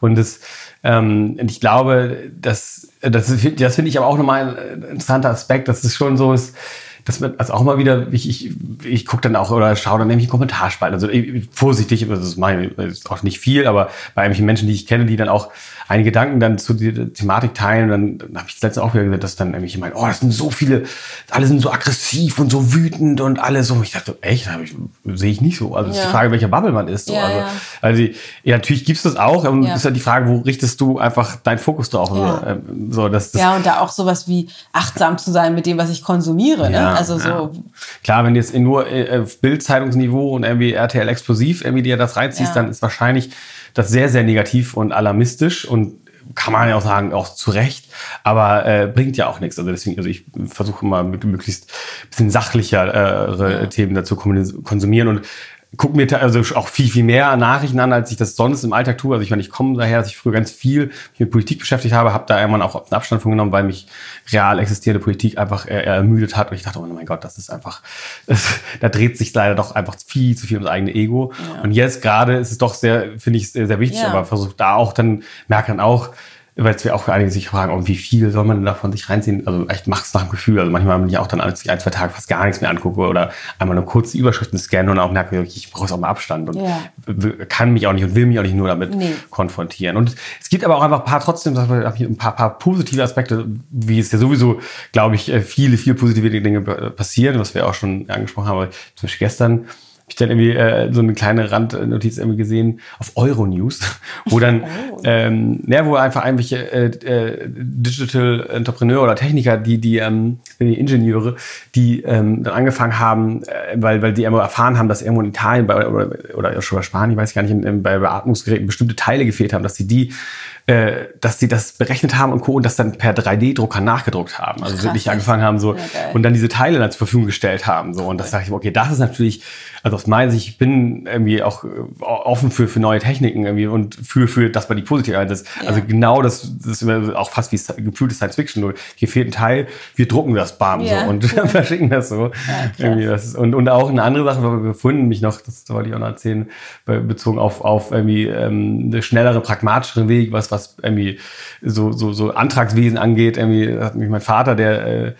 [SPEAKER 2] und das ähm, und ich glaube, dass, das, das finde ich aber auch nochmal ein interessanter Aspekt, dass es schon so ist, das wird also auch mal wieder, ich, ich, ich gucke dann auch oder schaue dann nämlich Kommentarspalten. Also ich, vorsichtig, das ist, mein, das ist auch nicht viel, aber bei irgendwelchen Menschen, die ich kenne, die dann auch einige Gedanken dann zu der Thematik teilen, dann, dann habe ich letztens auch wieder gesagt, dass dann nämlich jemand, oh, das sind so viele, alle sind so aggressiv und so wütend und alles so. Und ich dachte, echt, sehe ich nicht so. Also ja. ist die Frage, welcher Bubble man ist. So. Ja, also, ja. also ja, natürlich gibt's das auch, aber ja. ist ja die Frage, wo richtest du einfach deinen Fokus drauf? Ja. So, ähm, so, dass,
[SPEAKER 1] das ja, und da auch sowas wie achtsam zu sein mit dem, was ich konsumiere. Ne? Also so.
[SPEAKER 2] Klar, wenn du jetzt nur äh, Bildzeitungsniveau und irgendwie RTL explosiv irgendwie dir das reinziehst, dann ist wahrscheinlich das sehr, sehr negativ und alarmistisch und kann man ja auch sagen, auch zu Recht, aber äh, bringt ja auch nichts. Also deswegen, also ich versuche mal mit möglichst bisschen sachlichere äh, Themen dazu konsumieren und gucke mir also auch viel, viel mehr Nachrichten an, als ich das sonst im Alltag tue. Also ich meine, ich komme daher, dass ich früher ganz viel mit Politik beschäftigt habe, habe da irgendwann auch einen Abstand von genommen, weil mich real existierende Politik einfach äh, ermüdet hat. Und ich dachte, oh mein Gott, das ist einfach, das, da dreht sich leider doch einfach viel zu viel ums eigene Ego. Ja. Und jetzt gerade ist es doch sehr, finde ich, sehr, wichtig, ja. aber versucht da auch dann, merke dann auch, weil es wir auch einige sich fragen, oh, wie viel soll man davon sich reinziehen? Also echt macht es nach dem Gefühl. Also manchmal, wenn ich auch dann ein, zwei Tage fast gar nichts mehr angucke oder einmal nur kurz die Überschriften scannen und auch merke, ich brauche auch mal Abstand und ja. kann mich auch nicht und will mich auch nicht nur damit nee. konfrontieren. Und es gibt aber auch einfach ein paar trotzdem ein paar, paar positive Aspekte, wie es ja sowieso, glaube ich, äh, viele, viele positive Dinge passieren, was wir auch schon angesprochen haben. Zum Beispiel gestern ich dann irgendwie äh, so eine kleine Randnotiz irgendwie gesehen auf Euronews, wo dann, oh. ähm, ja, wo einfach irgendwelche äh, äh, Digital Entrepreneur oder Techniker, die, die, ähm, die Ingenieure, die ähm, dann angefangen haben, äh, weil, weil die irgendwo erfahren haben, dass irgendwo in Italien bei, oder, oder schon bei Spanien, weiß ich gar nicht, in, in, bei Beatmungsgeräten bestimmte Teile gefehlt haben, dass sie die äh, dass sie das berechnet haben und Co. und das dann per 3D-Drucker nachgedruckt haben. Also Krass. wirklich angefangen haben so ja, und dann diese Teile dann zur Verfügung gestellt haben. So. Und das sage ich, okay, das ist natürlich, also aus meiner Sicht, ich bin irgendwie auch äh, offen für, für neue Techniken irgendwie und für, für das man die positiv einsetzt. Ja. Also genau das, das ist auch fast wie gefühlte Science Fiction. Nur hier fehlt ein Teil, wir drucken das bam ja. so und verschicken das so. das ist, und, und auch eine andere Sache, weil wir gefunden mich noch, das wollte ich auch noch erzählen, bezogen auf, auf irgendwie ähm, eine schnellere, pragmatischere Weg, was, was was irgendwie so, so, so Antragswesen angeht. Irgendwie hat mich mein Vater, der äh,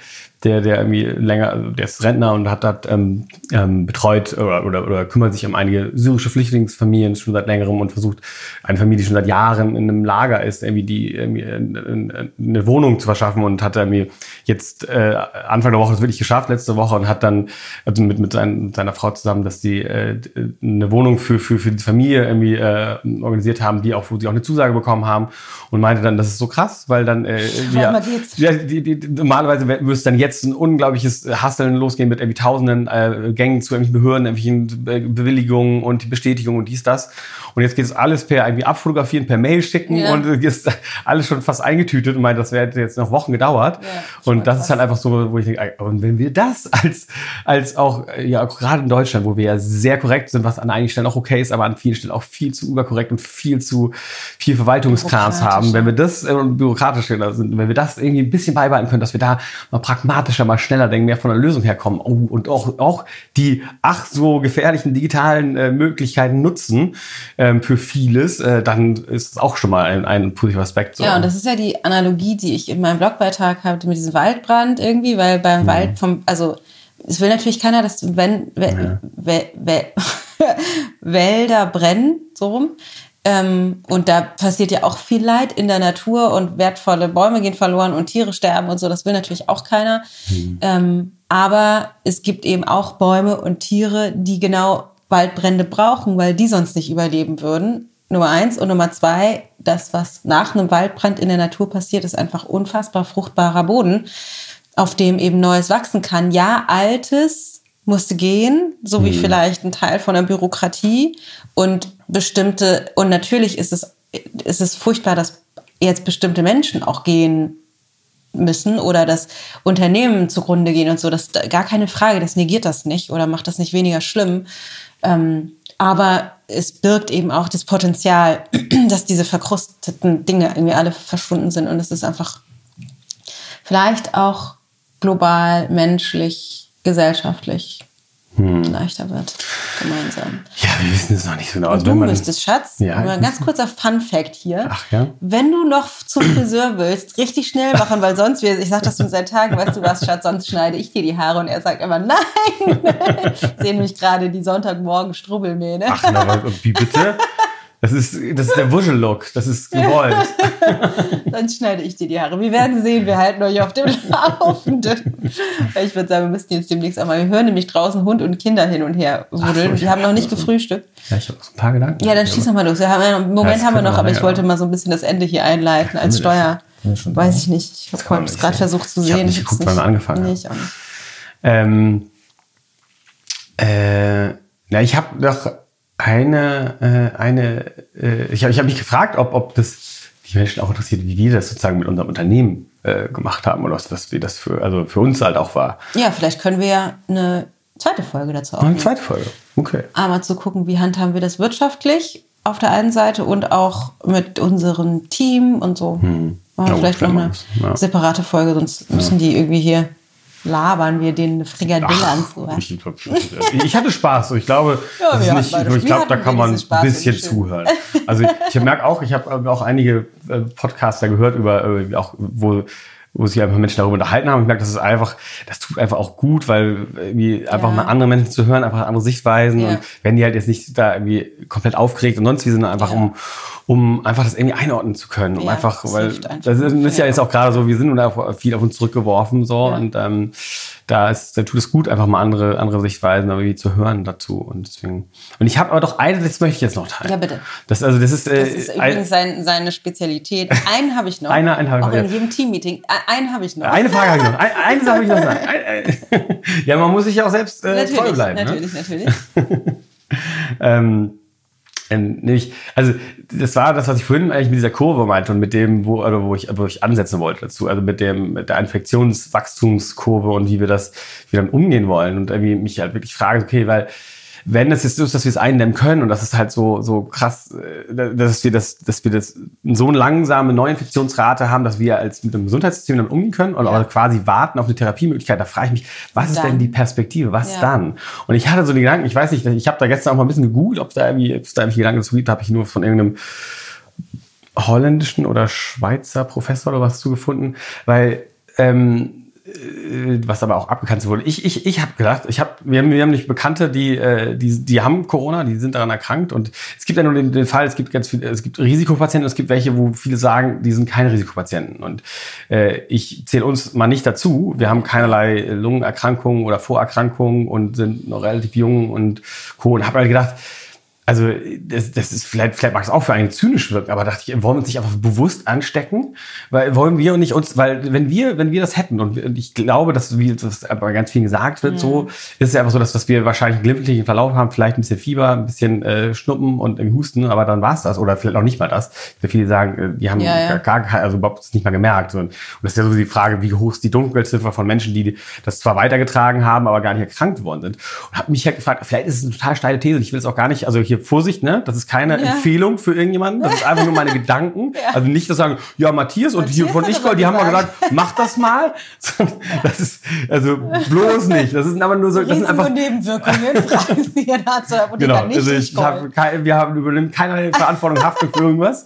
[SPEAKER 2] der, der irgendwie länger, also der ist Rentner und hat, hat ähm, ähm, betreut oder, oder, oder kümmert sich um einige syrische Flüchtlingsfamilien schon seit längerem und versucht, eine Familie, die schon seit Jahren in einem Lager ist, irgendwie die irgendwie eine Wohnung zu verschaffen und hat irgendwie jetzt äh, Anfang der Woche das wirklich geschafft, letzte Woche und hat dann also mit, mit, sein, mit seiner Frau zusammen, dass die äh, eine Wohnung für, für, für die Familie irgendwie äh, organisiert haben, die auch, wo sie auch eine Zusage bekommen haben und meinte dann, das ist so krass, weil dann äh, ja, ja, die, die, normalerweise wirst dann jetzt jetzt ein unglaubliches Hasseln losgehen mit irgendwie tausenden äh, Gängen zu irgendwelchen Behörden, irgendwelchen Bewilligungen und Bestätigungen und dies, das. Und jetzt geht es alles per irgendwie abfotografieren, per Mail schicken ja. und ist alles schon fast eingetütet und meint, das wäre jetzt noch Wochen gedauert. Ja, und das krass. ist halt einfach so, wo ich denke, und wenn wir das als, als auch, ja, auch gerade in Deutschland, wo wir ja sehr korrekt sind, was an einigen Stellen auch okay ist, aber an vielen Stellen auch viel zu überkorrekt und viel zu viel Verwaltungskrams haben, wenn wir das, äh, bürokratisch sind, wenn wir das irgendwie ein bisschen beibehalten können, dass wir da mal pragmatisch pragmatischer, mal schneller denken, mehr von der Lösung herkommen oh, und auch, auch die ach so gefährlichen digitalen äh, Möglichkeiten nutzen ähm, für vieles, äh, dann ist es auch schon mal ein, ein positiver Aspekt.
[SPEAKER 1] So. Ja, und das ist ja die Analogie, die ich in meinem Blogbeitrag hatte mit diesem Waldbrand irgendwie, weil beim mhm. Wald vom, also es will natürlich keiner, dass wenn, wenn ja. Wälder brennen, so rum, ähm, und da passiert ja auch viel Leid in der Natur und wertvolle Bäume gehen verloren und Tiere sterben und so. Das will natürlich auch keiner. Mhm. Ähm, aber es gibt eben auch Bäume und Tiere, die genau Waldbrände brauchen, weil die sonst nicht überleben würden. Nummer eins. Und Nummer zwei, das, was nach einem Waldbrand in der Natur passiert, ist einfach unfassbar fruchtbarer Boden, auf dem eben Neues wachsen kann. Ja, altes musste gehen, so wie hm. vielleicht ein Teil von der Bürokratie und bestimmte, und natürlich ist es, ist es furchtbar, dass jetzt bestimmte Menschen auch gehen müssen oder das Unternehmen zugrunde gehen und so. Das ist gar keine Frage, das negiert das nicht oder macht das nicht weniger schlimm. Ähm, aber es birgt eben auch das Potenzial, dass diese verkrusteten Dinge irgendwie alle verschwunden sind. Und es ist einfach vielleicht auch global, menschlich, gesellschaftlich leichter wird. Gemeinsam.
[SPEAKER 2] Ja, wir wissen es noch nicht so genau. Also
[SPEAKER 1] du müsstest, Schatz,
[SPEAKER 2] Ja.
[SPEAKER 1] mal ein ganz kurzer Fun-Fact hier.
[SPEAKER 2] Ach ja?
[SPEAKER 1] Wenn du noch zum Friseur willst, richtig schnell machen, weil sonst, wir, ich sag das schon seit Tagen, weißt du was, Schatz, sonst schneide ich dir die Haare und er sagt immer, nein. Ich sehe nämlich gerade die Sonntagmorgen Strubbelmähne.
[SPEAKER 2] Ach, na, wie bitte? Das ist, das ist der Wuschel-Look. Das ist gewollt.
[SPEAKER 1] Sonst schneide ich dir die Haare. Wir werden sehen, wir halten euch auf dem Laufenden. Ich würde sagen, wir müssten jetzt demnächst einmal, wir hören nämlich draußen Hund und Kinder hin und her wudeln.
[SPEAKER 2] ich
[SPEAKER 1] die haben noch nicht gefrühstückt.
[SPEAKER 2] Ja, ich habe ein paar Gedanken.
[SPEAKER 1] Ja, dann schieß noch mal los. Wir haben, noch- einen Moment haben wir noch,
[SPEAKER 2] wir
[SPEAKER 1] aber ich wollte
[SPEAKER 2] noch.
[SPEAKER 1] mal so ein bisschen das Ende hier einleiten als
[SPEAKER 2] wir
[SPEAKER 1] Steuer. Weiß ich nicht. Ich habe
[SPEAKER 2] nicht
[SPEAKER 1] gerade versucht zu
[SPEAKER 2] Ich
[SPEAKER 1] sehen.
[SPEAKER 2] hab nicht
[SPEAKER 1] hab's
[SPEAKER 2] geguckt, wann wir angefangen
[SPEAKER 1] nee, ich auch nicht.
[SPEAKER 2] Ähm, äh, ja, ich habe doch eine, äh, eine, äh, ich habe ich hab mich gefragt, ob, ob das die Menschen auch interessiert, wie wir das sozusagen mit unserem Unternehmen äh, gemacht haben oder was, was wir das für, also für uns halt auch war.
[SPEAKER 1] Ja, vielleicht können wir ja eine zweite Folge dazu
[SPEAKER 2] Eine
[SPEAKER 1] aufnehmen.
[SPEAKER 2] zweite Folge. Okay.
[SPEAKER 1] Einmal zu gucken, wie handhaben wir das wirtschaftlich auf der einen Seite und auch mit unserem Team und so. Machen wir
[SPEAKER 2] Ja,
[SPEAKER 1] vielleicht noch eine
[SPEAKER 2] ja.
[SPEAKER 1] separate Folge, sonst müssen die irgendwie hier labern, wir eine Frikadelle ans Ohr.
[SPEAKER 2] ich, hatte Spaß. Ich glaube,
[SPEAKER 1] Ja,
[SPEAKER 2] das ist nicht, ich glaube, da kann man ein bisschen zuhören. Also ich merke auch, ich habe auch einige äh, Podcaster gehört über, äh, auch wo wo sich einfach Menschen darüber unterhalten haben. Ich merke, das ist einfach, das tut einfach auch gut, weil irgendwie einfach
[SPEAKER 1] Ja.
[SPEAKER 2] mal andere Menschen zu hören, einfach andere Sichtweisen
[SPEAKER 1] Ja.
[SPEAKER 2] und wenn die halt jetzt nicht da irgendwie komplett aufgeregt und sonst wie sind, einfach um, um einfach das irgendwie einordnen zu können. Um
[SPEAKER 1] Ja,
[SPEAKER 2] einfach,
[SPEAKER 1] das
[SPEAKER 2] weil
[SPEAKER 1] einfach.
[SPEAKER 2] das ist, ist ja jetzt auch gerade so, wir sind da viel auf uns zurückgeworfen so
[SPEAKER 1] Ja.
[SPEAKER 2] und ähm, da ist, da tut es gut, einfach mal andere, andere Sichtweisen irgendwie zu hören dazu und deswegen. Und ich habe aber doch eine, das möchte ich jetzt noch teilen.
[SPEAKER 1] Ja, bitte.
[SPEAKER 2] Das also das ist, äh,
[SPEAKER 1] Das ist
[SPEAKER 2] ein-
[SPEAKER 1] übrigens sein, seine Spezialität. Einen habe ich noch.
[SPEAKER 2] Eine- einen habe ich
[SPEAKER 1] Auch
[SPEAKER 2] noch,
[SPEAKER 1] in
[SPEAKER 2] ja.
[SPEAKER 1] jedem Teammeeting. Äh, Einen habe ich noch.
[SPEAKER 2] eine Frage habe ich noch. Ein, eine Sache habe ich noch. Ein, ein, ja, man muss sich ja auch selbst äh,
[SPEAKER 1] natürlich,
[SPEAKER 2] treu bleiben. Ne?
[SPEAKER 1] natürlich, natürlich.
[SPEAKER 2] Ähm, ähm, nämlich, also das war das, was ich vorhin eigentlich mit dieser Kurve meinte und mit dem, wo, oder wo, ich, wo ich ansetzen wollte dazu, also mit dem mit der Infektionswachstumskurve und wie wir das, wie wir damit umgehen wollen und irgendwie mich halt wirklich frage, okay, weil wenn es jetzt so ist, dass wir es eindämmen können und das ist halt so so krass, äh, dass wir das, dass wir das so eine langsame Neuinfektionsrate haben, dass wir als mit dem Gesundheitssystem damit umgehen können oder
[SPEAKER 1] Ja.
[SPEAKER 2] quasi warten auf eine Therapiemöglichkeit. Da frage ich mich, was ist
[SPEAKER 1] Dann.
[SPEAKER 2] denn die Perspektive? Was
[SPEAKER 1] Ja.
[SPEAKER 2] dann? Und ich hatte so den Gedanken, ich weiß nicht, ich habe da gestern auch mal ein bisschen gegoogelt, ob es da irgendwie, ob es da irgendwie Gedanken dazu gibt, habe ich nur von irgendeinem holländischen oder Schweizer Professor oder was zugefunden, weil ähm, äh, was aber auch abgekannt wurde. Ich, ich, ich habe gedacht, ich hab, wir, haben, wir haben nicht Bekannte, die, äh, die, die haben Corona, die sind daran erkrankt. Und es gibt ja nur den, den Fall, es gibt ganz viele, es gibt Risikopatienten es gibt welche, wo viele sagen, die sind keine Risikopatienten. Und äh, ich zähle uns mal nicht dazu. Wir haben keinerlei Lungenerkrankungen oder Vorerkrankungen und sind noch relativ jung und Co. Und habe halt gedacht, also das, das ist vielleicht, vielleicht mag es auch für einen zynisch wirken, aber dachte ich, wollen wir uns nicht einfach bewusst anstecken? Weil wollen wir und nicht uns, weil wenn wir, wenn wir das hätten und ich glaube, dass wie das bei ganz vielen gesagt wird, so ist es einfach so, dass, dass wir wahrscheinlich einen glimpflichen Verlauf haben, vielleicht ein bisschen Fieber, ein bisschen äh, Schnuppen und irgendwie Husten, aber dann war's das oder vielleicht auch nicht mal das. Weil viele sagen, äh, die haben
[SPEAKER 1] Ja, ja.
[SPEAKER 2] gar, also überhaupt nicht mal gemerkt. Und, und das ist ja so die Frage, wie hoch ist die Dunkelziffer von Menschen, die das zwar weitergetragen haben, aber gar nicht erkrankt worden sind. Und habe mich halt gefragt, vielleicht ist es eine total steile These ich will es auch gar nicht, also hier Vorsicht, ne? Das ist keine
[SPEAKER 1] Ja.
[SPEAKER 2] Empfehlung für irgendjemanden, das ist einfach nur meine Gedanken.
[SPEAKER 1] Ja.
[SPEAKER 2] Also nicht das sagen, ja, Matthias und hier
[SPEAKER 1] Matthias
[SPEAKER 2] von ich,
[SPEAKER 1] aber
[SPEAKER 2] die haben mal
[SPEAKER 1] gesagt.
[SPEAKER 2] mach das mal. Das ist, also bloß nicht. Das sind aber nur so, das sind einfach
[SPEAKER 1] Risiko-Nebenwirkungen, fragen Sie Ihren Arzt Apotheker
[SPEAKER 2] Genau,
[SPEAKER 1] nicht.
[SPEAKER 2] also ich hab wir haben übernehmen keine Verantwortung, Haftung für irgendwas.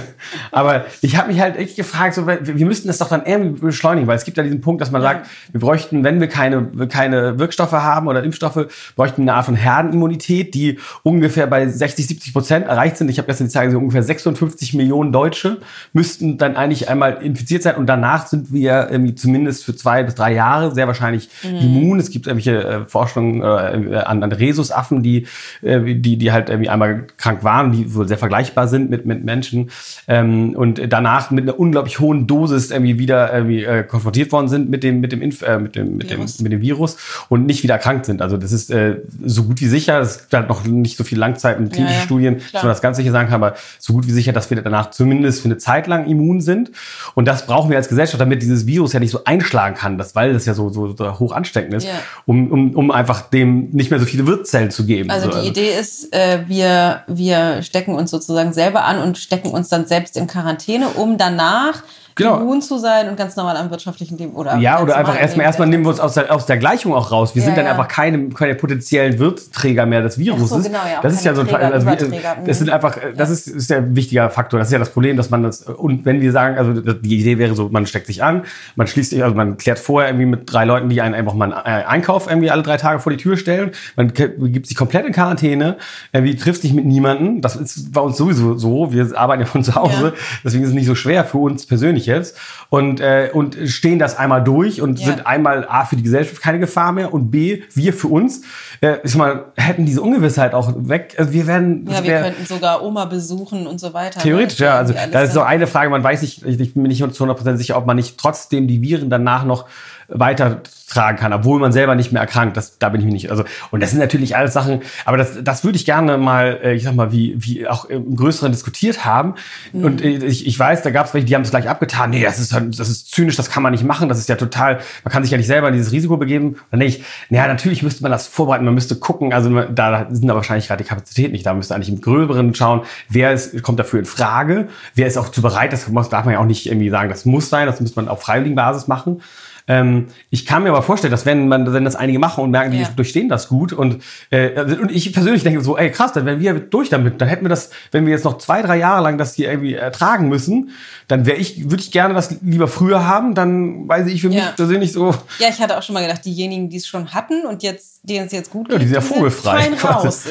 [SPEAKER 2] Aber ich habe mich halt echt gefragt, so, wir müssten das doch dann irgendwie beschleunigen, weil es gibt ja diesen Punkt, dass man sagt, wir bräuchten, wenn wir keine, keine Wirkstoffe haben oder Impfstoffe, bräuchten eine Art von Herdenimmunität, die ungefähr bei 60, 70 Prozent erreicht sind. Ich habe gestern die Zahl gesehen, ungefähr 56 Millionen Deutsche müssten dann eigentlich einmal infiziert sein und danach sind wir irgendwie zumindest für zwei bis drei Jahre sehr wahrscheinlich immun. Es gibt irgendwelche äh, Forschungen äh, an, an Rhesusaffen, die, äh, die, die halt irgendwie einmal krank waren, die wohl sehr vergleichbar sind mit, mit Menschen ähm, und danach mit einer unglaublich hohen Dosis irgendwie wieder irgendwie, äh, konfrontiert worden sind mit dem, mit dem, Inf äh, mit dem, mit dem,
[SPEAKER 1] Virus.
[SPEAKER 2] mit dem Virus und nicht wieder erkrankt sind. Also das ist äh, so gut wie sicher. Es gibt halt noch nicht so viel Langzeit- und klinische
[SPEAKER 1] Ja, ja,
[SPEAKER 2] Studien, dass
[SPEAKER 1] klar.
[SPEAKER 2] man das ganz sicher sagen kann, aber so gut wie sicher, dass wir danach zumindest für eine Zeit lang immun sind. Und das brauchen wir als Gesellschaft, damit dieses Virus ja nicht so einschlagen kann, das, weil das ja so, so, so hoch ansteckend ist,
[SPEAKER 1] Ja.
[SPEAKER 2] um, um, um einfach dem nicht mehr so viele Wirtszellen zu geben.
[SPEAKER 1] Also
[SPEAKER 2] so,
[SPEAKER 1] die Idee ist, äh, wir, wir stecken uns sozusagen selber an und stecken uns dann selbst in Quarantäne, um danach
[SPEAKER 2] Genau.
[SPEAKER 1] immun zu sein und ganz normal am wirtschaftlichen Leben oder
[SPEAKER 2] Ja, oder einfach erstmal, erstmal nehmen wir uns aus der, aus der Gleichung auch raus. Wir
[SPEAKER 1] Ja,
[SPEAKER 2] sind dann
[SPEAKER 1] ja.
[SPEAKER 2] einfach keine, keine potenziellen Wirtsträger mehr des Viruses.
[SPEAKER 1] genau, ja,
[SPEAKER 2] das ist ja so ein
[SPEAKER 1] Träger,
[SPEAKER 2] also wir, Das sind einfach, äh, das ist, ist ja ein wichtiger Faktor. Das ist ja das Problem, dass man das, und wenn wir sagen, also die Idee wäre so, man steckt sich an, man schließt sich, also man klärt vorher irgendwie mit drei Leuten, die einen einfach mal einen äh, Einkauf irgendwie alle drei Tage vor die Tür stellen, man begibt sich komplett in Quarantäne, irgendwie trifft sich mit niemandem. Das ist bei uns sowieso so. Wir arbeiten ja von zu Hause, deswegen ist es nicht so schwer für uns persönlich jetzt. Und, äh, und stehen das einmal durch und
[SPEAKER 1] Ja.
[SPEAKER 2] sind einmal A für die Gesellschaft keine Gefahr mehr und B, wir für uns, äh, ich mal, hätten diese Ungewissheit auch weg. Also wir werden,
[SPEAKER 1] Ja,
[SPEAKER 2] das
[SPEAKER 1] wir
[SPEAKER 2] wär-
[SPEAKER 1] könnten sogar Oma besuchen und so weiter. ne?
[SPEAKER 2] Theoretisch,
[SPEAKER 1] Das
[SPEAKER 2] ja. Also
[SPEAKER 1] irgendwie
[SPEAKER 2] da
[SPEAKER 1] alles
[SPEAKER 2] ist so eine Frage, man weiß nicht, ich ich bin nicht zu 100% sicher, ob man nicht trotzdem die Viren danach noch weitertragen kann, obwohl man selber nicht mehr erkrankt. Das, da bin ich mir nicht. Also, und das sind natürlich alles Sachen, aber das, das würde ich gerne mal, äh, ich sag mal, wie, wie auch im Größeren diskutiert haben.
[SPEAKER 1] Mhm.
[SPEAKER 2] Und äh, ich, ich weiß, da gab es welche, die haben es gleich abgetan. Nee, das ist, das ist zynisch, das kann man nicht machen. Das ist ja total, man kann sich ja nicht selber in dieses Risiko begeben. Dann denke ich, naja, natürlich müsste man das vorbereiten, man müsste gucken, also da sind aber wahrscheinlich gerade die Kapazitäten nicht da. Man müsste eigentlich im Gröberen schauen, wer ist, kommt dafür in Frage, wer ist auch zu bereit, das darf man ja auch nicht irgendwie sagen, das muss sein, das muss man auf freiwilligen Basis machen. Ähm, ich kann mir aber vorstellen, dass wenn man, wenn das einige machen und merken, die
[SPEAKER 1] Ja.
[SPEAKER 2] durchstehen das gut und, äh, also- und ich persönlich denke so, ey krass, dann wären wir durch damit, dann hätten wir das, wenn wir jetzt noch zwei, drei Jahre lang das hier irgendwie ertragen müssen, dann wäre ich, würde ich gerne das lieber früher haben, dann weiß ich für mich
[SPEAKER 1] Ja.
[SPEAKER 2] persönlich so,
[SPEAKER 1] Ja, ich hatte auch schon mal gedacht, diejenigen, die es schon hatten und jetzt, denen es jetzt gut
[SPEAKER 2] Ja, die sind ja vogelfrei
[SPEAKER 1] fein
[SPEAKER 2] quasi.
[SPEAKER 1] raus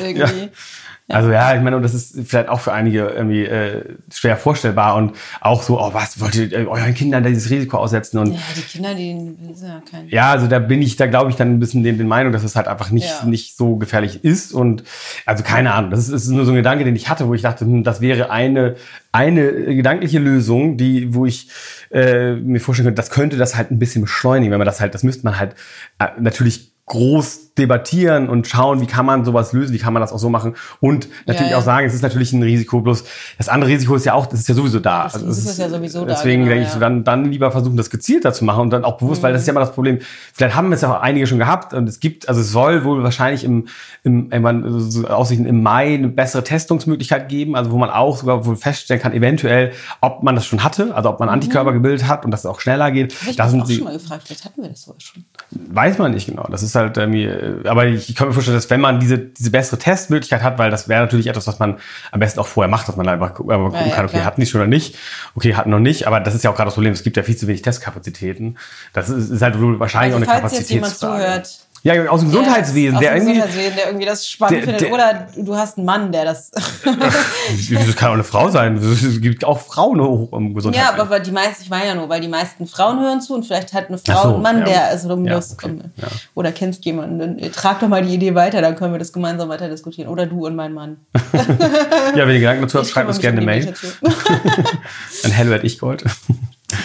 [SPEAKER 2] Also ja, ich meine, und das ist vielleicht auch für einige irgendwie äh, schwer vorstellbar und auch so, oh, was wollt ihr äh, euren Kindern dieses Risiko aussetzen und
[SPEAKER 1] Ja, die Kinder, die sind ja kein.
[SPEAKER 2] ja, also da bin ich, da glaube ich dann ein bisschen den, den Meinung, dass es halt einfach nicht,
[SPEAKER 1] Ja.
[SPEAKER 2] nicht so gefährlich ist. Und also keine Ahnung, das ist, ist nur so ein Gedanke, den ich hatte, wo ich dachte, hm, das wäre eine, eine gedankliche Lösung, die, wo ich äh, mir vorstellen könnte, das könnte das halt ein bisschen beschleunigen, wenn man das halt, das müsste man halt äh, natürlich groß debattieren und schauen, wie kann man sowas lösen, wie kann man das auch so machen und natürlich
[SPEAKER 1] Ja, ja.
[SPEAKER 2] auch sagen, es ist natürlich ein Risiko, bloß das andere Risiko ist ja auch, das ist ja sowieso da.
[SPEAKER 1] Das
[SPEAKER 2] Also
[SPEAKER 1] Risiko
[SPEAKER 2] es
[SPEAKER 1] ist ja sowieso da,
[SPEAKER 2] Deswegen
[SPEAKER 1] genau,
[SPEAKER 2] denke ich so, dann, dann lieber versuchen, das gezielter zu machen und dann auch bewusst, weil das ist ja immer das Problem. Vielleicht haben es ja auch einige schon gehabt und es gibt, also es soll wohl wahrscheinlich im, im irgendwann so Aussichten im Mai eine bessere Testungsmöglichkeit geben, also wo man auch sogar wohl feststellen kann, eventuell, ob man das schon hatte, also ob man Antikörper gebildet hat und dass es auch schneller geht.
[SPEAKER 1] Hab ich
[SPEAKER 2] sind
[SPEAKER 1] auch schon mal gefragt, vielleicht hatten wir das sogar schon.
[SPEAKER 2] weiß man nicht genau. Das ist halt irgendwie, äh, aber ich kann mir vorstellen, dass wenn man diese, diese bessere Testmöglichkeit hat, weil das wäre natürlich etwas, was man am besten auch vorher macht, dass man einfach gucken
[SPEAKER 1] ja,
[SPEAKER 2] kann, okay,
[SPEAKER 1] klar.
[SPEAKER 2] hatten die schon oder nicht. Okay, hatten noch nicht, aber das ist ja auch gerade das Problem, es gibt ja viel zu wenig Testkapazitäten. Das ist, ist halt wohl wahrscheinlich
[SPEAKER 1] Also
[SPEAKER 2] auch eine
[SPEAKER 1] falls jetzt jemand
[SPEAKER 2] Kapazitätsfrage.
[SPEAKER 1] zuhört,
[SPEAKER 2] Ja, aus dem Gesundheitswesen,
[SPEAKER 1] aus
[SPEAKER 2] der
[SPEAKER 1] dem
[SPEAKER 2] irgendwie,
[SPEAKER 1] Gesundheitswesen, der irgendwie das spannend
[SPEAKER 2] Der-
[SPEAKER 1] findet.
[SPEAKER 2] der-
[SPEAKER 1] Oder du hast einen Mann, der das.
[SPEAKER 2] das kann auch eine Frau sein. Es gibt auch Frauen hoch im
[SPEAKER 1] ja,
[SPEAKER 2] Gesundheitswesen.
[SPEAKER 1] aber weil die meisten, ich meine ja nur, weil die meisten Frauen hören zu und vielleicht hat eine Frau
[SPEAKER 2] so,
[SPEAKER 1] einen Mann,
[SPEAKER 2] ja.
[SPEAKER 1] der also um
[SPEAKER 2] Ja,
[SPEAKER 1] das,
[SPEAKER 2] okay,
[SPEAKER 1] um,
[SPEAKER 2] ja.
[SPEAKER 1] oder kennst jemanden, äh, trag doch mal die Idee weiter, dann können wir das gemeinsam weiter diskutieren. Oder du und mein Mann.
[SPEAKER 2] ja, wenn ihr Gedanken dazu habt,
[SPEAKER 1] Ich
[SPEAKER 2] schreibt uns gerne eine Mail. An hello at ichgold.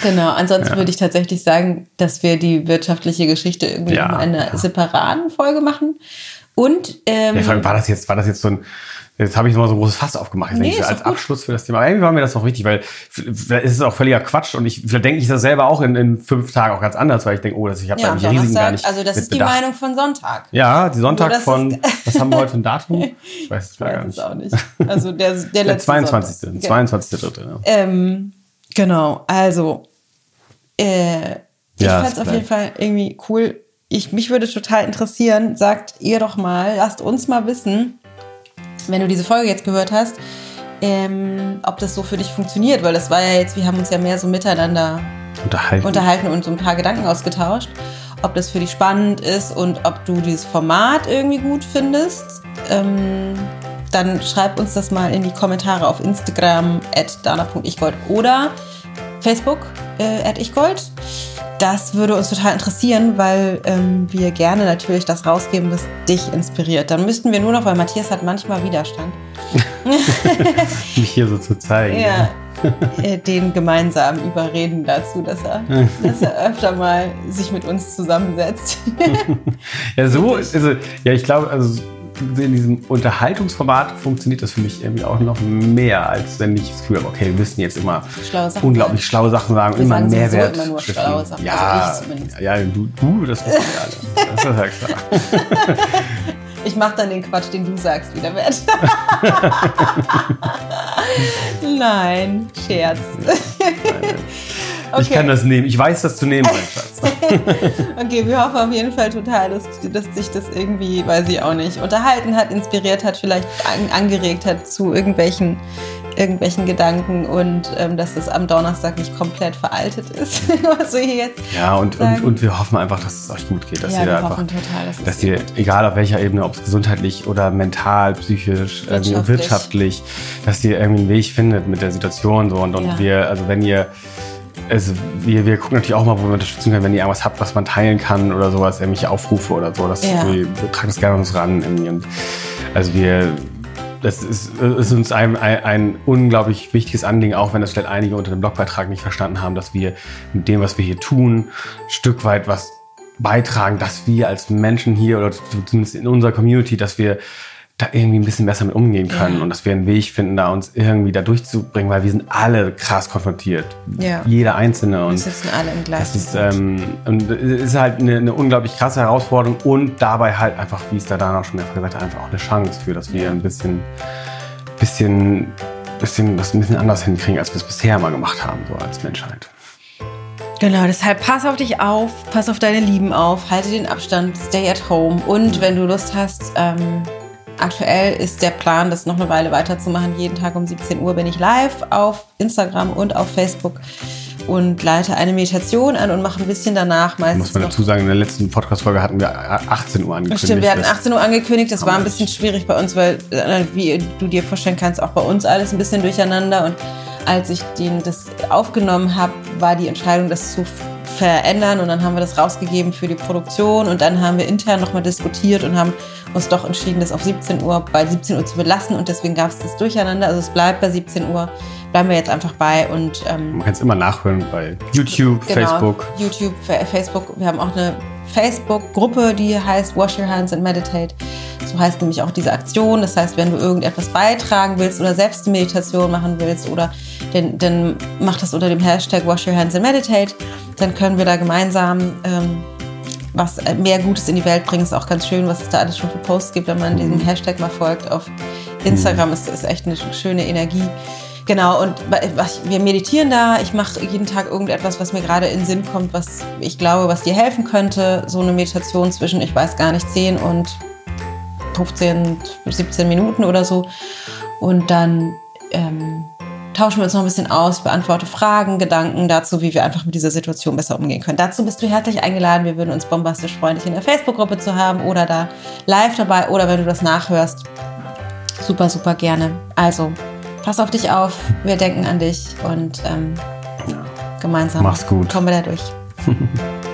[SPEAKER 1] Genau, ansonsten würde ich tatsächlich sagen, dass wir die wirtschaftliche Geschichte irgendwie
[SPEAKER 2] Ja,
[SPEAKER 1] in einer
[SPEAKER 2] ja.
[SPEAKER 1] separaten Folge machen. Und ähm,
[SPEAKER 2] Ja, vor allem war das jetzt, war das jetzt so ein, jetzt habe ich nochmal so ein großes Fass aufgemacht.
[SPEAKER 1] Nee,
[SPEAKER 2] ich, so als
[SPEAKER 1] gut.
[SPEAKER 2] Abschluss für das Thema. Irgendwie war mir das noch wichtig, weil vielleicht ist es auch völliger Quatsch und ich, vielleicht denke ich das selber auch in, in fünf Tagen auch ganz anders, weil ich denke, oh, das, ich habe
[SPEAKER 1] ja,
[SPEAKER 2] da irgendwelche Risiken gar nicht
[SPEAKER 1] also das ist die
[SPEAKER 2] bedacht.
[SPEAKER 1] Meinung von Sonntag.
[SPEAKER 2] Ja, die Sonntag
[SPEAKER 1] dass
[SPEAKER 2] von, was haben wir heute für ein Datum? Ich weiß es
[SPEAKER 1] Ich
[SPEAKER 2] gar
[SPEAKER 1] weiß
[SPEAKER 2] nicht.
[SPEAKER 1] es auch nicht. Also der, der
[SPEAKER 2] Der
[SPEAKER 1] letzte
[SPEAKER 2] 22.
[SPEAKER 1] Sonntag.
[SPEAKER 2] 22. Dritte, ja.
[SPEAKER 1] Ähm, genau, also äh, ich
[SPEAKER 2] Ja,
[SPEAKER 1] fand es auf jeden Fall irgendwie cool. Ich, mich würde total interessieren, sagt ihr doch mal, lasst uns mal wissen, wenn du diese Folge jetzt gehört hast, ähm, ob das so für dich funktioniert, weil das war ja jetzt, wir haben uns ja mehr so miteinander
[SPEAKER 2] Unterhalten.
[SPEAKER 1] unterhalten und so ein paar Gedanken ausgetauscht, ob das für dich spannend ist und ob du dieses Format irgendwie gut findest. Ähm, dann schreib uns das mal in die Kommentare auf Instagram at dana.ichgold oder Facebook äh, at ichgold. Das würde uns total interessieren, weil ähm, wir gerne natürlich das rausgeben, was dich inspiriert. Dann müssten wir nur noch, weil Matthias hat manchmal Widerstand,
[SPEAKER 2] mich hier so zu zeigen.
[SPEAKER 1] ja, äh, den gemeinsam überreden dazu, dass er, dass er öfter mal sich mit uns zusammensetzt.
[SPEAKER 2] Ja, so, also, ja, ich glaube, also in diesem Unterhaltungsformat funktioniert das für mich irgendwie auch noch mehr, als wenn ich das Gefühl habe, okay, wir müssen jetzt immer
[SPEAKER 1] Schlaue Sachen
[SPEAKER 2] unglaublich schlaue Sachen sagen,
[SPEAKER 1] Wir
[SPEAKER 2] immer
[SPEAKER 1] sagen
[SPEAKER 2] Mehrwert.
[SPEAKER 1] immer nur schlaue Sachen.
[SPEAKER 2] Ja,
[SPEAKER 1] Also
[SPEAKER 2] ja, du, du, das wissen wir alle. Das ist ja klar.
[SPEAKER 1] Ich mache dann den Quatsch, den du sagst, wieder wert. Nein, Scherz.
[SPEAKER 2] Okay. Ich kann das nehmen. Ich weiß das zu nehmen, mein Schatz.
[SPEAKER 1] okay, wir hoffen auf jeden Fall total, dass, dass sich das irgendwie, weiß ich auch nicht, unterhalten hat, inspiriert hat, vielleicht an, angeregt hat zu irgendwelchen irgendwelchen Gedanken und ähm, dass es am Donnerstag nicht komplett veraltet ist, was
[SPEAKER 2] wir hier jetzt Ja, und, und, und, wir hoffen einfach, dass es euch gut geht. Dass ja, ihr wir einfach, hoffen total, dass, dass ihr, egal auf welcher Ebene, ob es gesundheitlich oder mental, psychisch, wirtschaftlich. wirtschaftlich, dass ihr irgendwie einen Weg findet mit der Situation so und, und ja. wir, also wenn ihr also wir, wir gucken natürlich auch mal, wo wir unterstützen können, wenn ihr irgendwas habt, was man teilen kann oder sowas, irgendwelche Aufrufe oder so. Das, ja. wir, wir tragen das gerne uns ran. Und also wir, das ist, ist uns ein, ein, ein, unglaublich wichtiges Anliegen, auch wenn das vielleicht einige unter dem Blogbeitrag nicht verstanden haben, dass wir mit dem, was wir hier tun, ein Stück weit was beitragen, dass wir als Menschen hier oder zumindest in unserer Community, dass wir da irgendwie ein bisschen besser mit umgehen können ja. und dass wir einen Weg finden, da uns irgendwie da durchzubringen, weil wir sind alle krass konfrontiert. Ja. Jeder Einzelne. Und wir
[SPEAKER 1] sitzen alle im gleichen
[SPEAKER 2] das ist, ähm, und es ist halt eine, eine, unglaublich krasse Herausforderung und dabei halt einfach, wie es da dann auch schon mehrfach gesagt hat, einfach auch eine Chance für, dass wir ein bisschen, bisschen, bisschen, das ein bisschen anders hinkriegen, als wir es bisher mal gemacht haben, so als Menschheit.
[SPEAKER 1] Genau, deshalb pass auf dich auf, pass auf deine Lieben auf, halte den Abstand, stay at home und wenn du Lust hast, ähm, Aktuell ist der Plan, das noch eine Weile weiterzumachen. Jeden Tag um 17 Uhr bin ich live auf Instagram und auf Facebook und leite eine Meditation an und mache ein bisschen danach
[SPEAKER 2] meistens. Muss man dazu sagen, in der letzten Podcast-Folge hatten wir 18 Uhr angekündigt.
[SPEAKER 1] Stimmt, wir hatten 18 Uhr angekündigt. Das war ein bisschen schwierig bei uns, weil, äh, wie du dir vorstellen kannst, auch bei uns alles ein bisschen durcheinander. Und als ich den, das aufgenommen habe, war die Entscheidung, das zu verändern. Und dann haben wir das rausgegeben für die Produktion. Und dann haben wir intern nochmal diskutiert und haben uns doch entschieden, das auf 17 Uhr bei 17 Uhr zu belassen und deswegen gab es das Durcheinander. Also es bleibt bei 17 Uhr, bleiben wir jetzt einfach bei und
[SPEAKER 2] ähm, man kann es immer nachhören bei YouTube, genau, Facebook.
[SPEAKER 1] YouTube, Facebook. Wir haben auch eine Facebook-Gruppe, die heißt Wash Your Hands and Meditate. So heißt nämlich auch diese Aktion. Das heißt, wenn du irgendetwas beitragen willst oder selbst eine Meditation machen willst oder dann, dann mach das unter dem Hashtag Wash Your Hands and Meditate. Dann können wir da gemeinsam ähm, was äh, mehr Gutes in die Welt bringen. Ist auch ganz schön, was es da alles schon für Posts gibt, wenn man diesem Hashtag mal folgt auf Instagram. Ist, ist echt eine schöne Energie. Genau, und wir meditieren da. Ich mache jeden Tag irgendetwas, was mir gerade in den Sinn kommt, was ich glaube, was dir helfen könnte. So eine Meditation zwischen, ich weiß gar nicht, 10 und 15, 17 Minuten oder so. Und dann ähm, tauschen wir uns noch ein bisschen aus, beantworte Fragen, Gedanken dazu, wie wir einfach mit dieser Situation besser umgehen können. Dazu bist du herzlich eingeladen. Wir würden uns bombastisch freuen, dich in der Facebook-Gruppe zu haben oder da live dabei oder wenn du das nachhörst. Super, super gerne. Also, pass auf dich auf. Wir denken an dich und ähm, gemeinsam
[SPEAKER 2] Mach's gut.
[SPEAKER 1] kommen wir da durch.